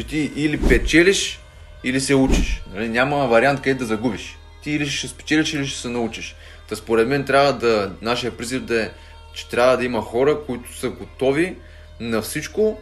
че ти или печелиш, или се учиш. Нали? Няма вариант къде да загубиш. Ти или ще спечелиш, или ще се научиш. Та според мен трябва да, нашия призив да е, че трябва да има хора, които са готови на всичко,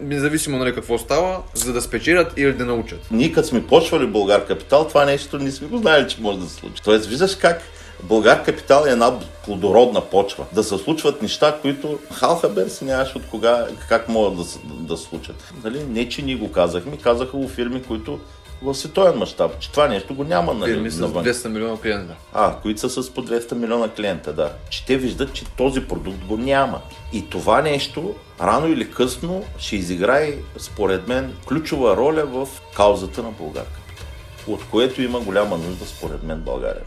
независимо нали, какво става, за да спечелят или да научат. Ние като сме почвали Българ Капитал, това нещо не сме го знаели, че може да се случи. Тоест, виждаш как Българ Капитал е една плодородна почва. Да се случват неща, които халхабер си нямаш от кога, как могат да, да случат. Нали? Не, че ние го казахме, казаха го фирми, които в световен мащаб, че това нещо го няма нали, Фирми с 200 милиона клиента. А, които са с по 200 милиона клиента, да. Че те виждат, че този продукт го няма. И това нещо рано или късно ще изиграе, според мен, ключова роля в каузата на Българка. От което има голяма нужда, според мен, България.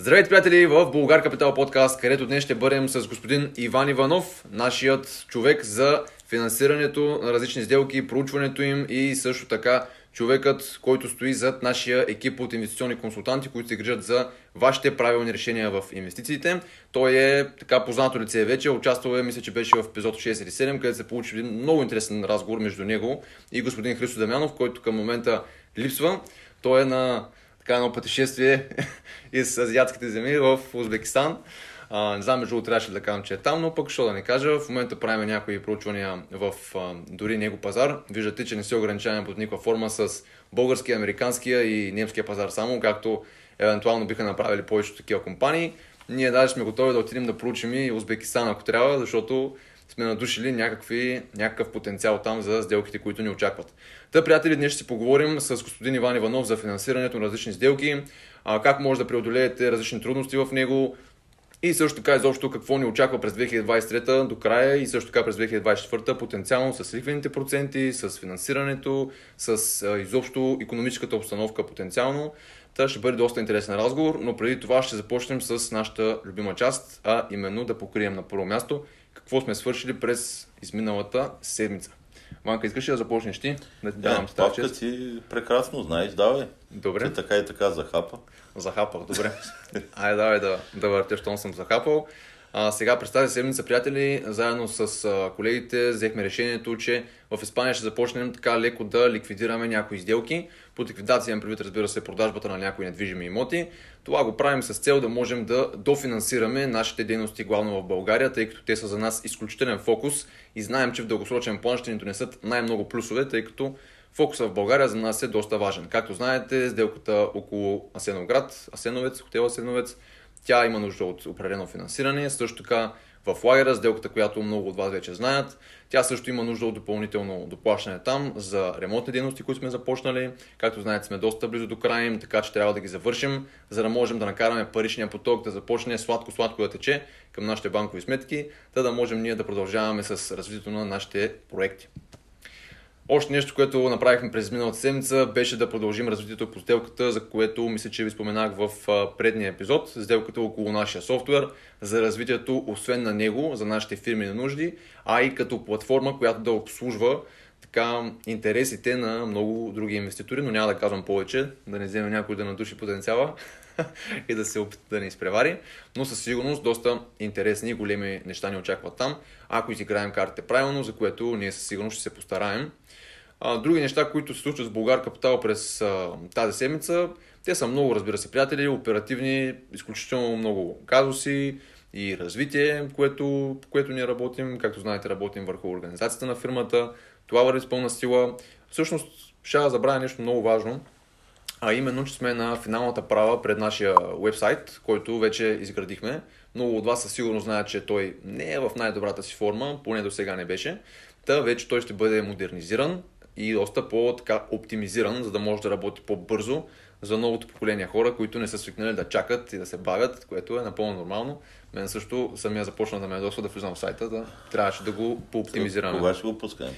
Здравейте, приятели, в Българ Капитал подкаст, където днес ще бъдем с господин Иван Иванов, нашият човек за финансирането на различни сделки, проучването им и също така човекът, който стои зад нашия екип от инвестиционни консултанти, които се грижат за вашите правилни решения в инвестициите. Той е така познато лице вече, участвал е, мисля, че беше в епизод 6 или 7, където се получи един много интересен разговор между него и господин Христо Дамянов, който към момента липсва. Той е на така едно пътешествие из азиатските земи в Узбекистан. А, не знам, между трябваше да кажа, че е там, но пък що да не кажа. В момента правим някои проучвания в а, дори него пазар. Виждате, че не се ограничаваме под никаква форма с българския, американския и немския пазар само, както евентуално биха направили повечето такива компании. Ние даже сме готови да отидем да проучим и Узбекистан, ако трябва, защото сме надушили някакви, някакъв потенциал там за сделките, които ни очакват. Та, приятели, днес ще си поговорим с господин Иван Иванов за финансирането на различни сделки, как може да преодолеете различни трудности в него и също така изобщо какво ни очаква през 2023 до края и също така през 2024 потенциално с лихвените проценти, с финансирането, с а, изобщо економическата обстановка потенциално. Та ще бъде доста интересен разговор, но преди това ще започнем с нашата любима част, а именно да покрием на първо място какво сме свършили през изминалата седмица. Ванка, искаш ли да започнеш ти? Да ти давам да, павка ти прекрасно знаеш, давай. Добре. Ти така и така захапа. Захапах, добре. Айде, давай да, да въртя, щом съм захапал. А, сега през тази седмица, приятели, заедно с а, колегите взехме решението, че в Испания ще започнем така леко да ликвидираме някои изделки. Под ликвидация имам предвид, разбира се, продажбата на някои недвижими имоти. Това го правим с цел да можем да дофинансираме нашите дейности главно в България, тъй като те са за нас изключителен фокус и знаем, че в дългосрочен план ще ни донесат най-много плюсове, тъй като фокуса в България за нас е доста важен. Както знаете, сделката около Асеновград, Асеновец, хотел Асеновец, тя има нужда от определено финансиране. Също така в лагера, сделката, която много от вас вече знаят. Тя също има нужда от допълнително доплащане там за ремонтни дейности, които сме започнали. Както знаете, сме доста близо до края им, така че трябва да ги завършим, за да можем да накараме паричния поток да започне сладко-сладко да тече към нашите банкови сметки, да да можем ние да продължаваме с развитието на нашите проекти. Още нещо, което направихме през миналата седмица, беше да продължим развитието по сделката, за което мисля, че ви споменах в предния епизод. Сделката около нашия софтуер, за развитието, освен на него, за нашите фирми на нужди, а и като платформа, която да обслужва така интересите на много други инвеститори, но няма да казвам повече, да не вземе някой да надуши потенциала и да се опита да не изпревари, но със сигурност доста интересни и големи неща ни очакват там, ако изиграем картите правилно, за което ние със сигурност ще се постараем. Други неща, които се случват с Българ Капитал през тази седмица, те са много, разбира се, приятели, оперативни, изключително много казуси и развитие, което, което ние работим. Както знаете, работим върху организацията на фирмата. Това върви с пълна сила. Всъщност, ще забравя нещо много важно, а именно, че сме на финалната права пред нашия вебсайт, който вече изградихме. Много от вас със сигурност знаят, че той не е в най-добрата си форма, поне до сега не беше. Та вече той ще бъде модернизиран, и доста по-оптимизиран, за да може да работи по-бързо за новото поколение хора, които не са свикнали да чакат и да се бавят, което е напълно нормално. Мен също самия започна да ме ядосва да влизам в сайта, да трябваше да го пооптимизираме. Кога ще го пускаме?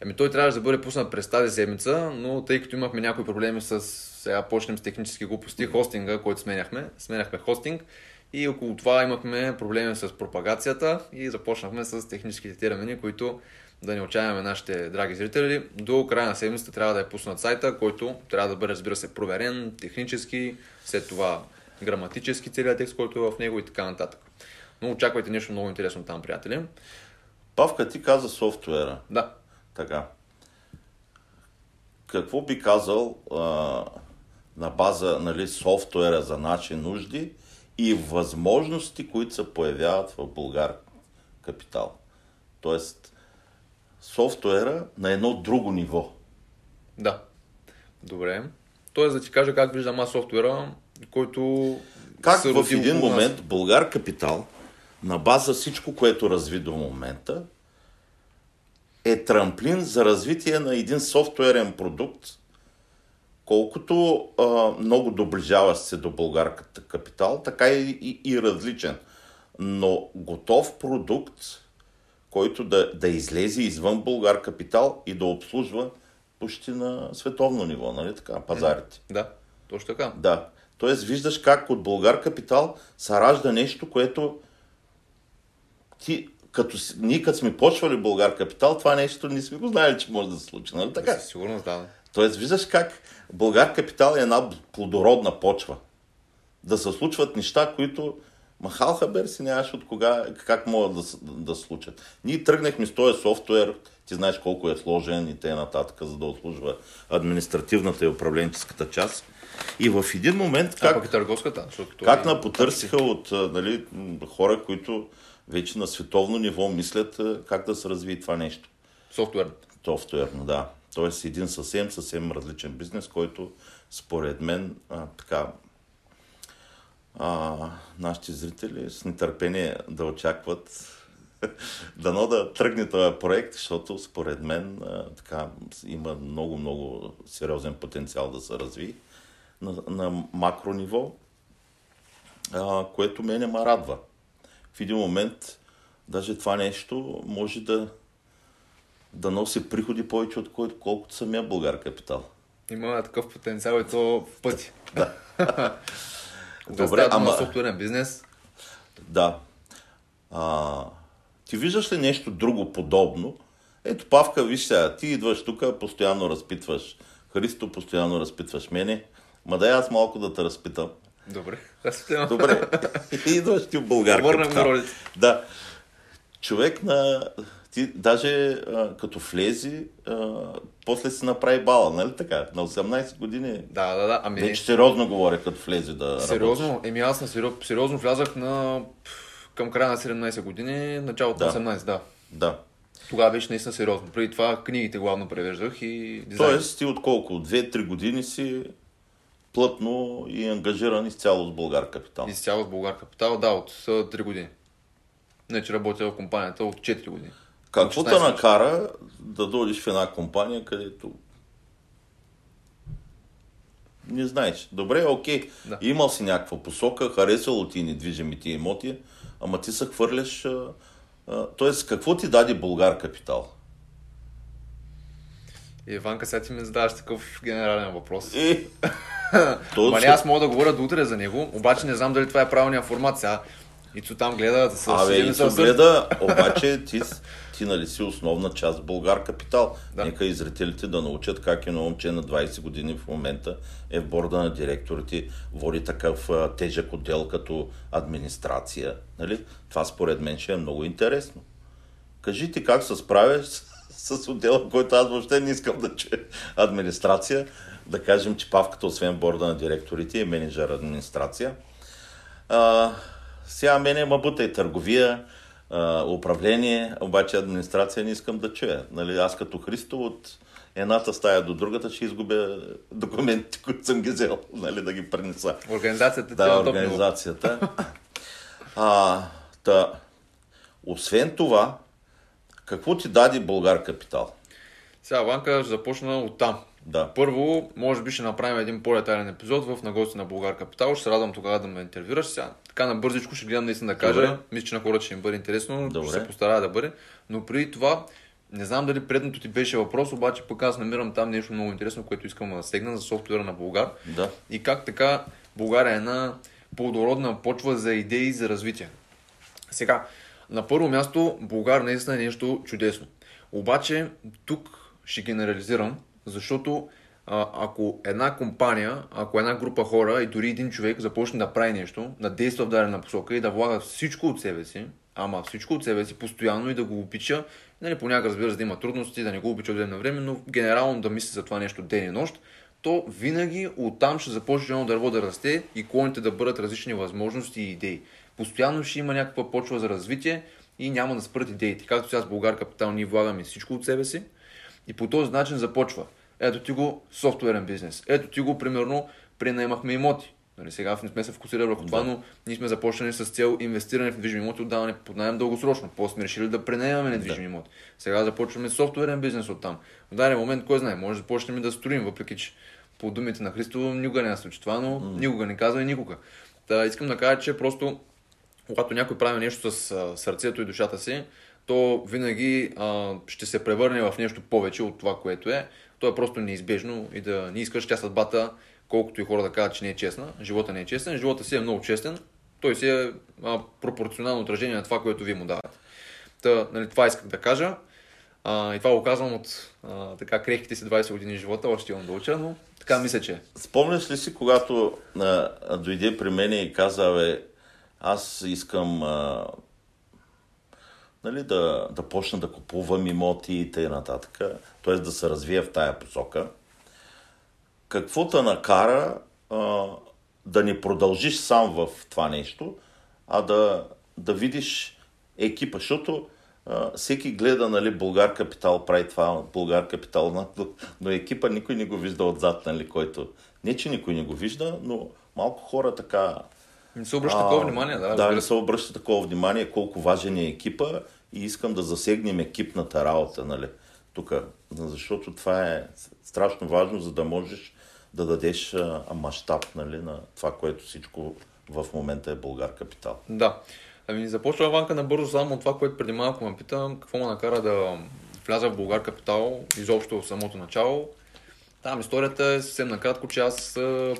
Еми той трябваше да бъде пуснат през тази седмица, но тъй като имахме някои проблеми с, сега почнем с технически глупости, хостинга, който сменяхме, сменяхме хостинг и около това имахме проблеми с пропагацията и започнахме с техническите термини, които да не отчаяваме нашите драги зрители. До края на седмицата трябва да е пуснат сайта, който трябва да бъде, разбира се, проверен технически, след това граматически целият текст, който е в него и така нататък. Но очаквайте нещо много интересно там, приятели. Павка, ти каза софтуера. Да. Така. Какво би казал а, на база нали, софтуера за наши нужди и възможности, които се появяват в Българ Капитал? Тоест, софтуера на едно друго ниво. Да. Добре. Тоест да ти кажа как виждам аз софтуера, който Как в един момент Българ Капитал, на база всичко, което разви до момента, е трамплин за развитие на един софтуерен продукт, колкото а, много доближаващ се до Българ Капитал, така и, и, и различен. Но готов продукт, който да, да излезе извън Българ Капитал и да обслужва почти на световно ниво, нали така, пазарите. Да, точно така. Да. Тоест виждаш как от Българ Капитал се ражда нещо, което ти, като, ние като сме почвали Българ Капитал, това нещо не сме го знаели, че може да се случи. Нали така? Със сигурност, да. Тоест виждаш как Българ Капитал е една плодородна почва. Да се случват неща, които махал хабер си нямаш от кога, как могат да, да случат. Ние тръгнахме с този софтуер, ти знаеш колко е сложен и т.н. нататък, за да обслужва административната и управленческата част. И в един момент Как? А пък търговската, как е- напотърсиха от а, нали, хора, които вече на световно ниво мислят как да се развие това нещо. софтуер. Софтуерно, да. Тоест един съвсем, съвсем различен бизнес, който според мен а, така а, нашите зрители с нетърпение да очакват дано да тръгне този проект, защото според мен а, така има много, много сериозен потенциал да се разви на, на макро ниво, а, което мене ме радва. В един момент даже това нещо може да да носи приходи повече от кой- колкото самия Българ Капитал. Има такъв потенциал и то в пъти. Да. Добре, ама- софтуерен бизнес, Да. А, ти виждаш ли нещо друго подобно? Ето, Павка, виж сега, ти идваш тук, постоянно разпитваш Христо, постоянно разпитваш мене. Ма да аз малко да те разпитам. добре. Добре, идваш ти в Българ Върнем ролите. Да. Човек на... Ти даже а, като влези, а, после си направи бала, нали така? На 18 години. Да, да, да. Ами, Вече сериозно говоря, като влезе да работиш. сериозно, еми аз на сериоз, сериозно влязах на към края на 17 години, началото на Да. 18, да. Да. Тогава беше наистина сериозно. Преди това книгите главно превеждах и дизайн. Тоест, ти от колко? От 2-3 години си плътно и ангажиран изцяло с Българ Капитал. Изцяло с Българ Капитал, да, от а, 3 години. Не, че работя в компанията от 4 години. Какво те 16 накара да дойдеш в една компания, където не знаеш. Добре, окей. Да. Имал си някаква посока, харесало ти недвижимите имоти, ама ти се хвърляш... А, а, тоест, какво ти даде Българ Капитал? И Иванка, сега ти ми задаваш такъв генерален въпрос. Е, то Ма не, се- аз мога да говоря до утре за него, обаче не знам дали това е правилният формат сега. Ицо там гледа да се Абе, и се гледа, обаче ти, ти нали си основна част Българ Капитал. Да. Нека и зрителите да научат как едно момче на 20 години в момента е в борда на директорите, води такъв а, тежък отдел като администрация. Нали? Това според мен ще е много интересно. Кажи ти как се справяш с, с отдела, който аз въобще не искам да чуя. Администрация. Да кажем, че Павката, освен борда на директорите, е менеджер администрация. А, сега мене ма бута и търговия, а, управление, обаче администрация не искам да чуя. Нали, аз като Христо от едната стая до другата ще изгубя документите, които съм ги взел, нали, да ги пренеса. Организацията е Да, организацията. А, та, освен това, какво ти даде Българ Капитал? Сега, Ванка, ще започна от там. Да. Първо, може би ще направим един по-детайлен епизод в Нагости на Българ Капитал. Ще се радвам тогава да ме интервюраш. Сега, така на бързичко ще гледам наистина да кажа. Добре. Мисля, че на хората ще им бъде интересно. Добре. Ще се постарая да бъде. Но преди това, не знам дали предното ти беше въпрос, обаче пък аз намирам там нещо много интересно, което искам да сегна за софтуера на Българ. Да. И как така България е една плодородна почва за идеи за развитие. Сега, на първо място, Българ наистина е нещо чудесно. Обаче, тук ще генерализирам, защото а, ако една компания, ако една група хора и дори един човек започне да прави нещо, да действа в дадена посока и да влага всичко от себе си, ама всичко от себе си, постоянно и да го обича, нали, понякога разбира се да има трудности, да не го обича от време на време, но генерално да мисли за това нещо ден и нощ, то винаги оттам ще започне едно дърво да расте и клоните да бъдат различни възможности и идеи. Постоянно ще има някаква почва за развитие и няма да спрат идеите. Както сега с Българ Капитал ние влагаме всичко от себе си и по този начин започва. Ето ти го софтуерен бизнес. Ето ти го, примерно, пренаемахме имоти. Нали, сега не сме се фокусирали върху това, но ние сме започнали с цел инвестиране в недвижими имоти, отдаване под найем дългосрочно. После сме решили да пренаемаме недвижими имоти. Сега започваме софтуерен бизнес от там. В даден момент, кой знае, може да започнем да строим, въпреки че по думите на Христо никога не се случи това, но никога не казва и никога. Та, искам да кажа, че просто когато някой прави нещо с а, сърцето и душата си, то винаги а, ще се превърне в нещо повече от това, което е. То е просто неизбежно и да не искаш тя съдбата, колкото и хора да кажат, че не е честна. Живота не е честен, живота си е много честен. Той си е а, пропорционално отражение на това, което вие му давате. Та, нали, това исках да кажа. А, и това го казвам от а, така крехките си 20 години живота, още имам да уча, но така мисля, че е. Спомняш ли си, когато а, дойде при мен и каза, бе, аз искам а, нали, да, да почна да купувам имоти и т.н. т.е. да се развия в тая посока. Какво те накара а, да не продължиш сам в това нещо, а да, да видиш екипа, защото а, всеки гледа, нали, Българ Капитал прави това, Българ Капитал, но, екипа никой не го вижда отзад, нали, който... Не, че никой не го вижда, но малко хора така... Не се обръща такова внимание, да. Да, не се. обръща такова внимание колко важен е екипа и искам да засегнем екипната работа, нали, тук, защото това е страшно важно, за да можеш да дадеш а, мащаб, нали, на това, което всичко в момента е Българ Капитал. Да. Ами започва Ванка набързо само от това, което преди малко ме пита, какво ме накара да вляза в Българ Капитал, изобщо в самото начало. Там историята е съвсем накратко, че аз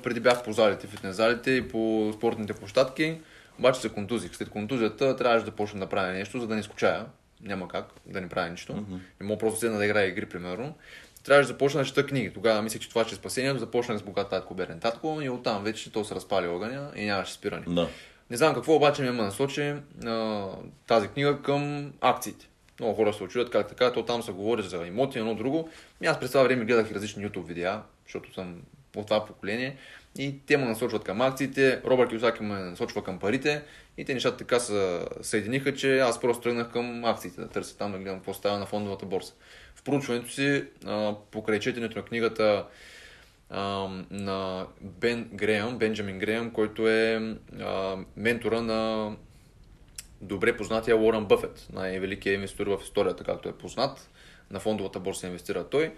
преди бях по залите, фитнес залите и по спортните площадки, обаче се контузих. След контузията трябваше да почна да правя нещо, за да не скучая. Няма как да не правя нищо. Mm-hmm. Не мога просто седна да играя игри, примерно. Трябваше да започна да чета книги. Тогава мислех, че това ще е спасението. Започнах с богат татко, берен татко и оттам вече то се разпали огъня и нямаше спиране. Да. Не знам какво обаче ме насочи а, тази книга към акциите. Много хора се очудят как така, то там се говори за имоти, едно друго. И аз през това време гледах различни YouTube видеа, защото съм от това поколение. И те ме насочват към акциите, Робърт Киосаки ме насочва към парите. И те нещата така се съединиха, че аз просто тръгнах към акциите, да търся там да гледам какво става на фондовата борса. В проучването си, покрай четенето на книгата на Бен Греъм, Бенджамин Греъм, който е ментора на добре познатия Уорън Бъфет, най-великият инвестор в историята, както е познат. На фондовата борса инвестира той.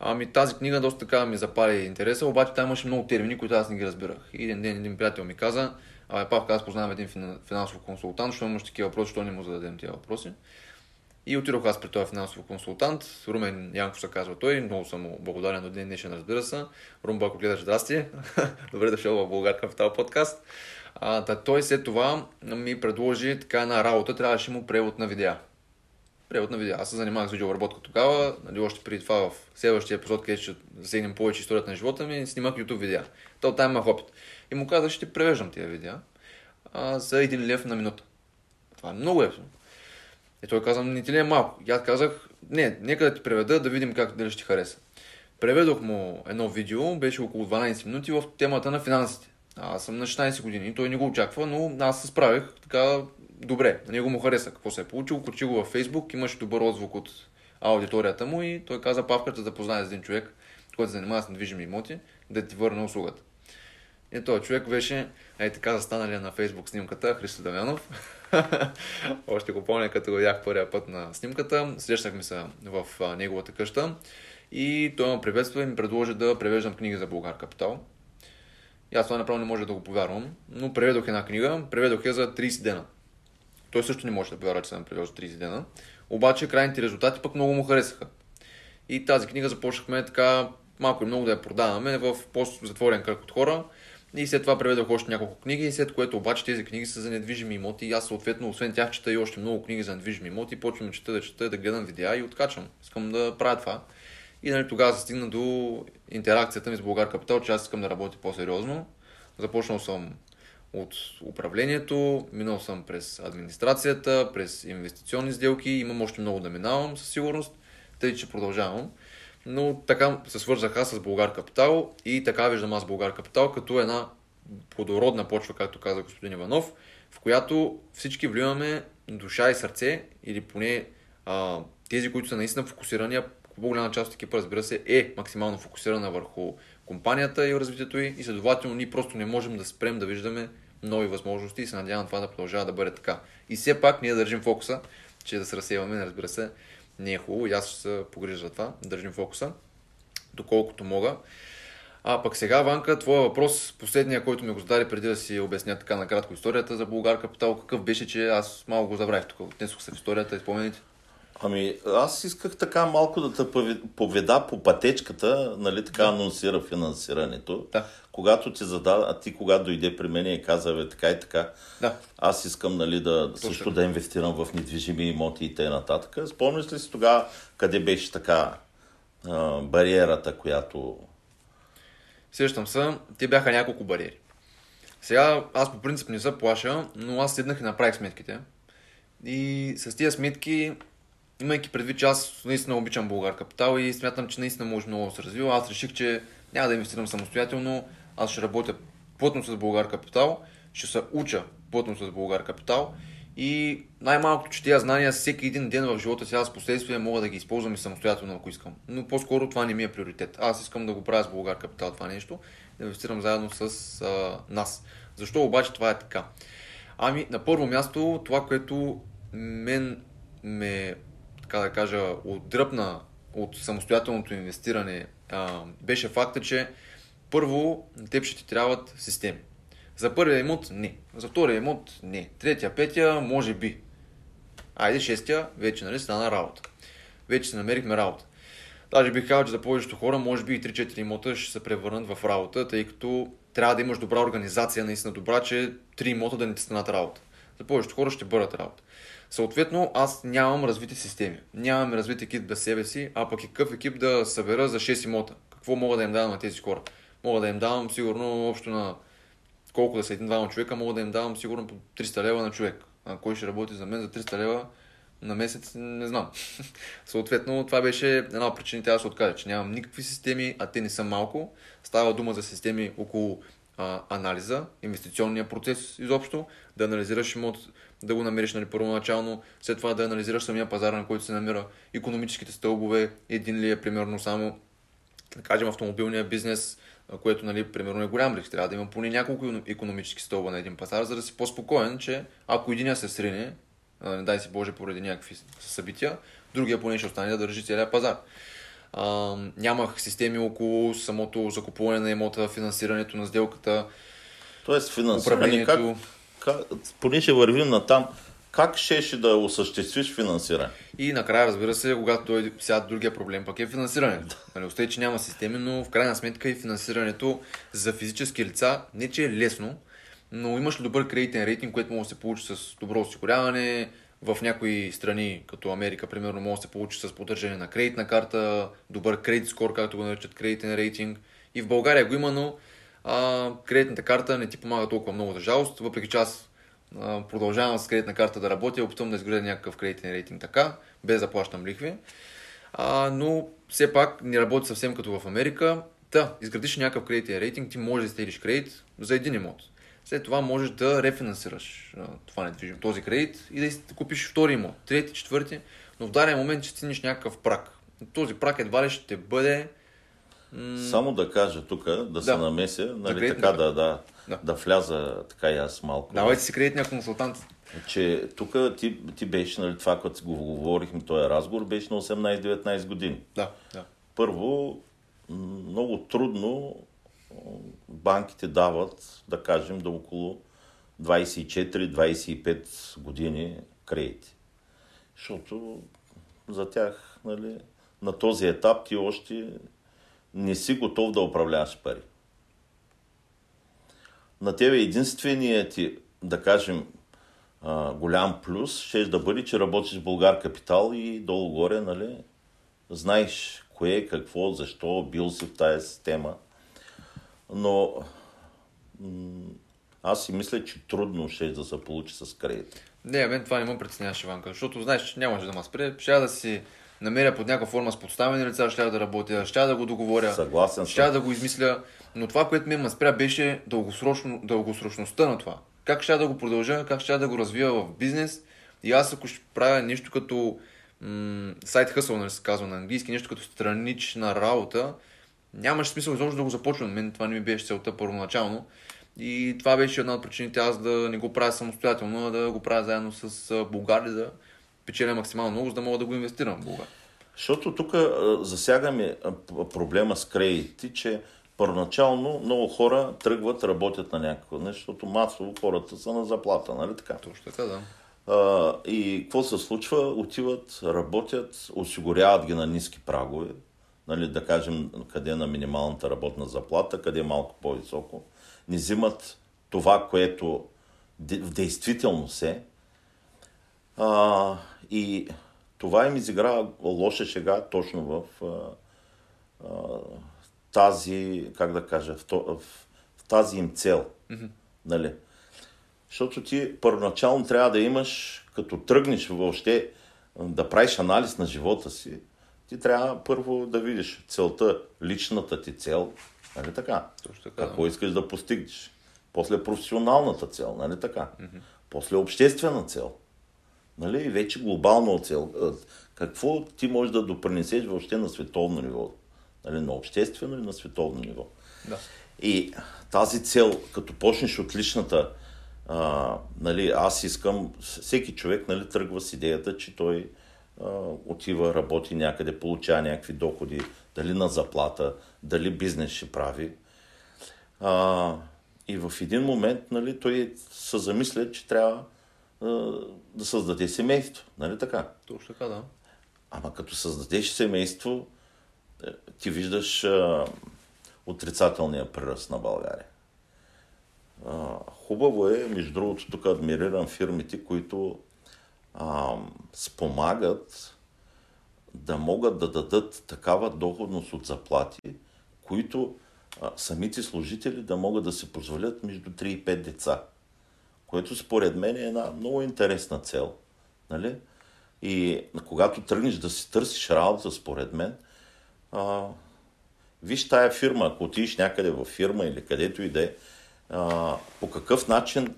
Ами тази книга доста така ми запали интереса, обаче там имаше много термини, които аз не ги разбирах. И един ден един приятел ми каза, абе Павка, аз познавам един фина- финансов консултант, що имаш такива въпроси, що не му зададем тези въпроси. И отидох аз при този финансов консултант. Румен Янков се казва той. Много съм му благодарен до ден днешен, разбира се. Румба, ако гледаш, здрасти. Добре дошъл в Българ Капитал подкаст. А, та, той след това ми предложи така една работа. Трябваше му превод на видеа. Превод на видеа. Аз се занимавах с видеообработка тогава. Нали, още преди това в следващия епизод, където ще засегнем повече историята на живота ми, снимах YouTube видеа. То там имах опит. И му казах, ще превеждам тия видеа а, за 1 лев на минута. Това е много ефтино. И той каза, не ти ли е малко? И аз казах, не, нека да ти преведа, да видим как дали ще хареса. Преведох му едно видео, беше около 12 минути в темата на финансите. Аз съм на 16 години, той не го очаква, но аз се справих така добре. На него му хареса какво се е получило, качи го във Facebook, имаше добър отзвук от аудиторията му и той каза, Павката да запознае с един човек, който се занимава с недвижими имоти, да ти върне услугата. И този човек беше, ей така застанали на фейсбук снимката, Христо Дамянов. Още го помня, като го видях първия път на снимката. Срещнахме се в неговата къща И той ме приветства и ми предложи да превеждам книги за Българ Капитал. И аз това направо не може да го повярвам, но преведох една книга, преведох я за 30 дена. Той също не може да повярва, че съм превел за 30 дена. Обаче крайните резултати пък много му харесаха. И тази книга започнахме така малко и много да я продаваме в по-затворен кръг от хора. И след това преведох още няколко книги, след което обаче тези книги са за недвижими имоти и аз съответно, освен тях, чета и още много книги за недвижими имоти, почвам да чета, да чета, да гледам видеа и откачам. Искам да правя това. И нали, тогава се стигна до интеракцията ми с Българ Капитал, че аз искам да работя по-сериозно. Започнал съм от управлението, минал съм през администрацията, през инвестиционни сделки, имам още много да минавам със сигурност, тъй че продължавам. Но така се свързах аз с Българ Капитал и така виждам аз Българ Капитал като една плодородна почва, както каза господин Иванов, в която всички вливаме душа и сърце, или поне а, тези, които са наистина фокусирани, по-голяма част от екипа, разбира се, е максимално фокусирана върху компанията и развитието й и следователно ние просто не можем да спрем да виждаме нови възможности и се надявам това да продължава да бъде така. И все пак ние държим фокуса, че да се разсеваме, разбира се, не е хубаво и аз ще се погрижа за това, държим фокуса, доколкото мога. А пък сега, Ванка, твоя въпрос, последния, който ми го зададе преди да си обясня така накратко историята за Българ Капитал, какъв беше, че аз малко го забравих тук, отнесох се в историята, изпомените. Ами, аз исках така малко да те поведа по пътечката, нали, така да. анонсира финансирането. Да. Когато ти зададе, а ти когато дойде при мен и каза, бе, така и така, да. аз искам, нали, да, също да инвестирам в недвижими имоти и т.н. Спомняш ли си тогава къде беше така а, бариерата, която... Сещам се, те бяха няколко бариери. Сега аз по принцип не се плаша, но аз седнах и направих сметките. И с тия сметки имайки предвид, че аз наистина обичам Българ Капитал и смятам, че наистина може много да се развива, аз реших, че няма да инвестирам самостоятелно, аз ще работя плътно с Българ Капитал, ще се уча плътно с Българ Капитал и най-малкото, че тези знания всеки един ден в живота си, аз последствие мога да ги използвам и самостоятелно, ако искам. Но по-скоро това не ми е приоритет. Аз искам да го правя с Българ Капитал това нещо, да инвестирам заедно с а, нас. Защо обаче това е така? Ами, на първо място, това, което мен ме така да кажа, отдръпна от самостоятелното инвестиране, а, беше факта, че първо теб ще ти трябват системи. За първия имот не. За втория имот не. Третия, петия, може би. Айде, шестия, вече нали стана работа. Вече се намерихме работа. Даже бих казал, че за повечето хора, може би и 3-4 имота ще се превърнат в работа, тъй като трябва да имаш добра организация, наистина добра, че 3 имота да не ти станат работа. За повечето хора ще бъдат работа. Съответно, аз нямам развити системи. Нямам развит екип без себе си, а пък и какъв екип да събера за 6 имота. Какво мога да им давам на тези хора? Мога да им давам сигурно общо на колко да са един-двама човека, мога да им давам сигурно по 300 лева на човек. А кой ще работи за мен за 300 лева на месец, не знам. Съответно, това беше една от причините аз откажа, че нямам никакви системи, а те не са малко. Става дума за системи около а, анализа, инвестиционния процес изобщо, да анализираш имот, да го намериш нали, първоначално, след това да анализираш самия пазар, на който се намира, економическите стълбове, един ли е примерно само, да кажем, автомобилния бизнес, което, нали, примерно е голям риск. Трябва да има поне няколко економически стълба на един пазар, за да си по-спокоен, че ако един се срине, не дай си Боже поради някакви събития, другия поне ще остане да държи целият пазар. А, нямах системи около самото закупуване на имота, финансирането на сделката. Тоест финансиране, как, как, поне ще вървим на там, как ще да осъществиш финансиране? И накрая, разбира се, когато дойде сега другия проблем, пък е финансирането. Нали, остай, че няма системи, но в крайна сметка и финансирането за физически лица не че е лесно, но имаш ли добър кредитен рейтинг, което може да се получи с добро осигуряване, в някои страни, като Америка, примерно, може да се получи с поддържане на кредитна карта, добър кредит скор, както го наричат кредитен рейтинг. И в България го има, но а, кредитната карта не ти помага толкова много за жалост, въпреки че аз а, продължавам с кредитна карта да работя, опитвам да изградя някакъв кредитен рейтинг така, без да плащам лихви. А, но все пак не работи съвсем като в Америка. Та, изградиш някакъв кредитен рейтинг, ти можеш да стелиш кредит за един имот. След това можеш да рефинансираш това недвижимо, този кредит и да купиш втори имот, трети, четвърти, но в даден момент ще стигнеш някакъв прак. Този прак едва ли ще бъде само да кажа тук, да, да се намеся, нали, така да, да, да, да вляза така и аз малко. Давайте си кредитния консултант. Че тук ти, ти беше, нали, това, което го говорихме, този разговор, беше на 18-19 години. Да, да. първо, много трудно банките дават, да кажем, до около 24-25 години кредити. Защото за тях нали, на този етап ти още не си готов да управляваш пари. На тебе единственият ти, да кажем, голям плюс ще да бъде, че работиш в Българ Капитал и долу-горе, нали, знаеш кое, какво, защо, бил си в тази система. Но аз си мисля, че трудно ще да се получи с кредит. Не, мен това не му притесняваше, Иванка, защото знаеш, че нямаше да ме спре. Ще да си намеря под някаква форма с подставени лица, ще да работя, ще да го договоря. Съгласен ще да го измисля. Но това, което ми ме спря, беше дългосрочно, дългосрочността на това. Как ще да го продължа, как ще да го развия в бизнес. И аз ако ще правя нещо като сайт хъсъл, нали се казва на английски, нещо като странична работа, нямаше смисъл изобщо да го започвам. Мен това не ми беше целта първоначално. И това беше една от причините аз да не го правя самостоятелно, а да го правя заедно с България, да печеля максимално много, за да мога да го инвестирам в България. Защото тук засягаме проблема с кредити, че първоначално много хора тръгват, работят на някакво нещо, защото масово хората са на заплата, нали така? Точно така, да. А, и какво се случва? Отиват, работят, осигуряват ги на ниски прагове, нали, да кажем къде е на минималната работна заплата, къде е малко по-високо. Не взимат това, което в действителност е. А, и това им изигра лоша шега точно в а, а, тази, как да кажа, в, в, в тази им цел. Mm-hmm. Нали? Защото ти първоначално трябва да имаш, като тръгнеш въобще да правиш анализ на живота си, ти трябва първо да видиш целта, личната ти цел, нали така? Точно така Какво да. искаш да постигнеш? После професионалната цел, нали така? Mm-hmm. После обществена цел. Нали? И вече глобална цел. Какво ти можеш да допринесеш въобще на световно ниво? Нали? На обществено и на световно ниво. Да. И тази цел, като почнеш от личната, а, нали, аз искам, всеки човек нали, тръгва с идеята, че той а, отива, работи някъде, получава някакви доходи, дали на заплата, дали бизнес ще прави. А, и в един момент нали, той се замисля, че трябва да създаде семейство. Нали така? Точно така, да. Ама като създадеш семейство, е, ти виждаш а, отрицателния приръст на България. А, хубаво е, между другото, тук адмирирам фирмите, които а, спомагат да могат да дадат такава доходност от заплати, които а, самите служители да могат да се позволят между 3 и 5 деца. Което според мен е една много интересна цел. Нали? И когато тръгнеш да си търсиш работа, според мен, а, виж тая фирма, ако отидеш някъде в фирма или където и да е, по какъв начин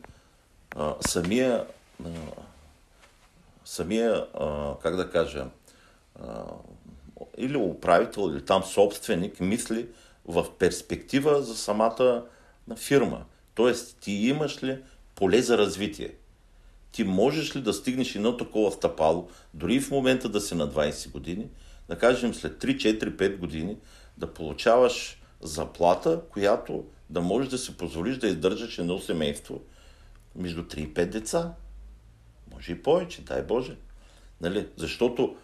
а, самия, а, самия а, как да кажа, а, или управител, или там собственик мисли в перспектива за самата фирма. Тоест, ти имаш ли поле за развитие? Ти можеш ли да стигнеш едно такова стъпало, дори в момента да си на 20 години, да кажем след 3, 4, 5 години, да получаваш заплата, която да можеш да си позволиш да издържаш едно семейство между 3 и 5 деца. Може и повече, дай Боже. Нали? Защото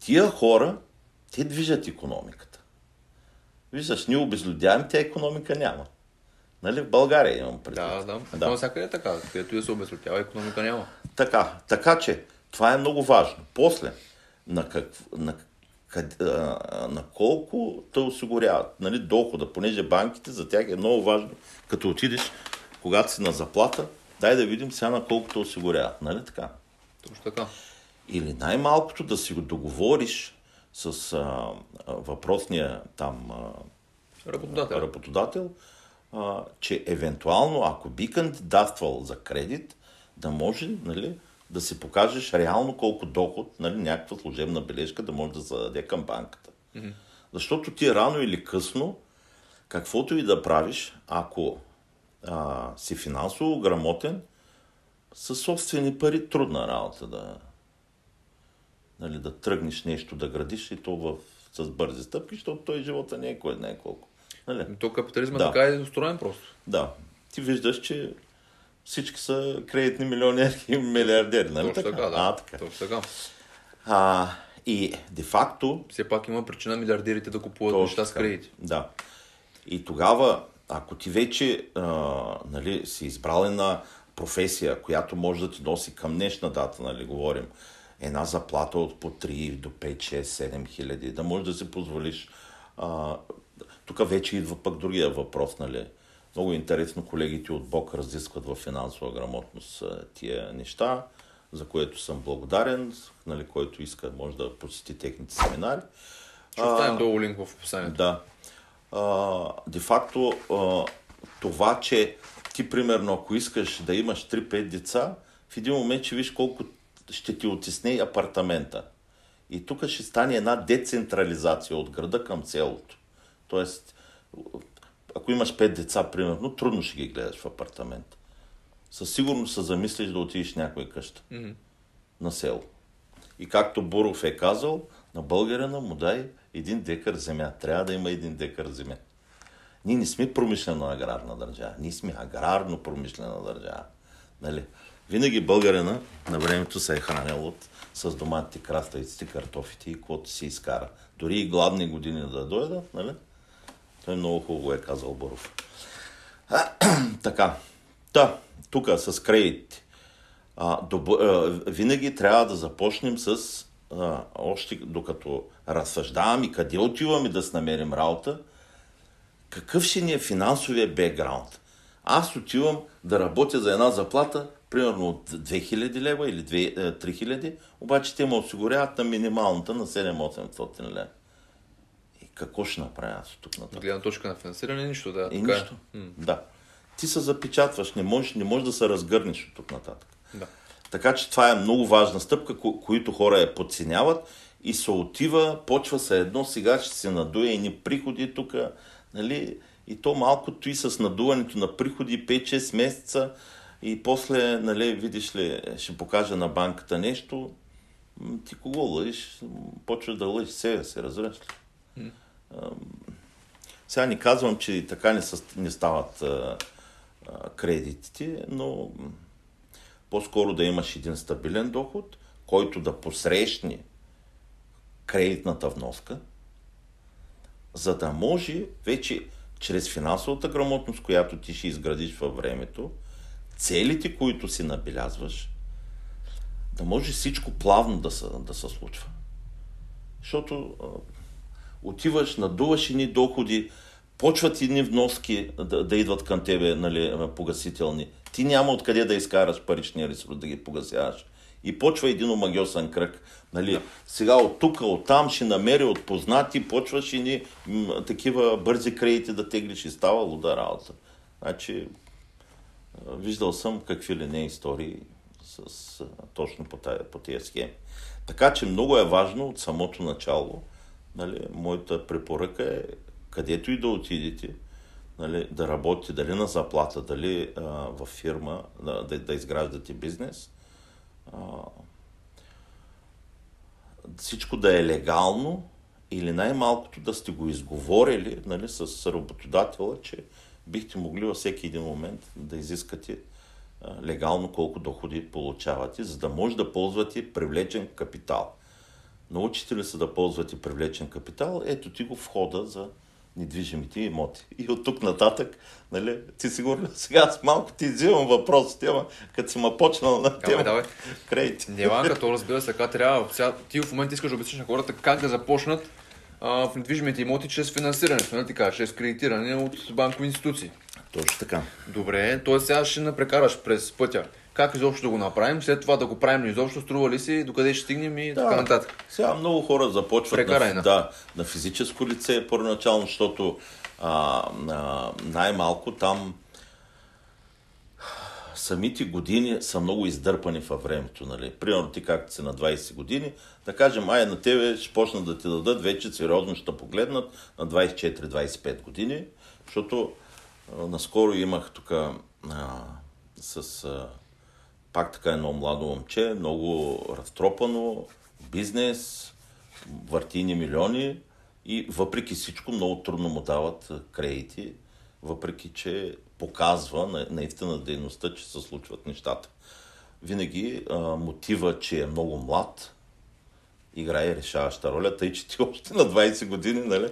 тия хора, те движат економиката. Виждаш, ние обезлюдяваме, тя економика няма. Нали? В България имам предвид. Да, да. да. Всякъде е така. Където и се обезлюдява, економика няма. Така, така че, това е много важно. После, на, как, на къде, а, на колко те осигуряват нали, дохода, понеже банките за тях е много важно, като отидеш, когато си на заплата, дай да видим сега на колко те осигуряват. Нали така? Точно така. Или най-малкото да си го договориш с а, въпросния там а, работодател, работодател а, че евентуално, ако би кандидатствал за кредит, да може нали, да си покажеш реално колко доход, нали, някаква служебна бележка да може да зададе към банката. Mm-hmm. Защото ти рано или късно, каквото и да правиш, ако а, си финансово грамотен, със собствени пари трудна работа да, нали, да тръгнеш нещо да градиш и то в с бързи стъпки, защото той живота не е кой не е колко. Нали? То капитализма Да. така е устроен просто. Да. Ти виждаш, че всички са кредитни милионери и милиардери, нали Точно така, да. А, така. Точно така. А, и де-факто Все пак има причина милиардерите да купуват Точно неща с кредити. Да. И тогава, ако ти вече а, нали, си избрал една професия, която може да ти носи към днешна дата, нали, говорим, една заплата от по 3 до 5, 6, 7 хиляди, да можеш да си позволиш. А, тук вече идва пък другия въпрос, нали. Много интересно колегите от БОК разискват в финансова грамотност тия неща, за което съм благодарен, нали, който иска може да посети техните семинари. Ще оставим долу линк в описанието. Да. А, де-факто а, това, че ти примерно, ако искаш да имаш 3-5 деца, в един момент ще виж колко ще ти отисне апартамента. И тук ще стане една децентрализация от града към селото. Тоест, ако имаш 5 деца, примерно, трудно ще ги гледаш в апартамент. Със сигурност се замислиш да отидеш някоя къща Мгм. на село. И както Буров е казал, на българина му дай един декар земя. Трябва да има един декар земя. Ние не сме промишлено-аграрна държава. Ние сме аграрно-промишлена държава. Нали? Винаги българина на времето се е хранил от, с доматите, краставиците, картофите и каквото си изкара. Дори и гладни години да дойдат, нали? Той много хубаво е казал Буров. така. Та, тук с кредитите. А, доб... а, винаги трябва да започнем с, а, още докато разсъждаваме и къде отиваме да си намерим работа, какъв ще ни е финансовия бекграунд. Аз отивам да работя за една заплата, примерно от 2000 лева или 2, е, 3000, обаче те ме осигуряват на минималната на 7-800 лева. Какво ще направя аз от тук нататък? гледна точка на финансиране, нищо да. И така е. нищо. Да. Ти се запечатваш, не можеш, не можеш да се разгърнеш от тук нататък. Да. Така че това е много важна стъпка, ко- които хора я подценяват и се отива, почва се едно, сега ще се надуе и ни приходи тук, нали? И то малкото и с надуването на приходи 5-6 месеца и после, нали, видиш ли, ще покажа на банката нещо, ти кого лъжиш? Почваш да лъжиш себе си, разбираш ли? Сега не казвам, че и така не, със- не стават а, а, кредитите, но по-скоро да имаш един стабилен доход, който да посрещне кредитната вноска, за да може вече чрез финансовата грамотност, която ти ще изградиш във времето, целите, които си набелязваш, да може всичко плавно да се, да се случва. Защото отиваш, надуваш едни доходи, почват едни вноски да, да идват към тебе, нали, погасителни. Ти няма откъде да изкараш паричния ресурс да ги погасяваш. И почва един омагиосен кръг. Нали, да. Сега от тук, от там ще намери от познати, почваш и ни м, такива бързи кредити да теглиш и става луда работа. Значи, виждал съм какви ли не истории с, а, точно по, тая, по тези схеми. Така че много е важно от самото начало, нали, моята препоръка е където и да отидете, нали, да работите дали на заплата, дали а, в фирма, да, да, да изграждате бизнес, а, всичко да е легално или най-малкото да сте го изговорили нали, с работодателя, че бихте могли във всеки един момент да изискате легално колко доходи получавате, за да може да ползвате привлечен капитал. Научите ли се да ползвате привлечен капитал, ето ти го входа за недвижимите имоти. И от тук нататък, нали, ти сигурно сега аз малко ти взимам въпросите, ама като си ма почнал на тема давай. кредити. Нема, като разбира се, така трябва. Сега, ти в момента искаш да обясниш на хората как да започнат а, в недвижимите имоти чрез финансирането, нали така, чрез кредитиране от банкови институции. Точно така. Добре, т.е. сега ще напрекараш през пътя. Как изобщо да го направим, след това да го правим ли изобщо, струва ли си, докъде ще стигнем и така нататък. Сега много хора започват Прекарай на. да, на физическо лице първоначално, защото а, а, най-малко там самите години са много издърпани във времето. Нали? Примерно ти както си на 20 години, да кажем, ай на тебе ще почнат да ти дадат, вече сериозно ще погледнат на 24-25 години, защото а, наскоро имах тук с а, пак така едно младо момче, много разтропано, бизнес, въртини милиони И въпреки всичко много трудно му дават кредити, въпреки че показва наистина дейността, че се случват нещата. Винаги а, мотива, че е много млад, играе решаваща роля, тъй че ти още на 20 години, нали,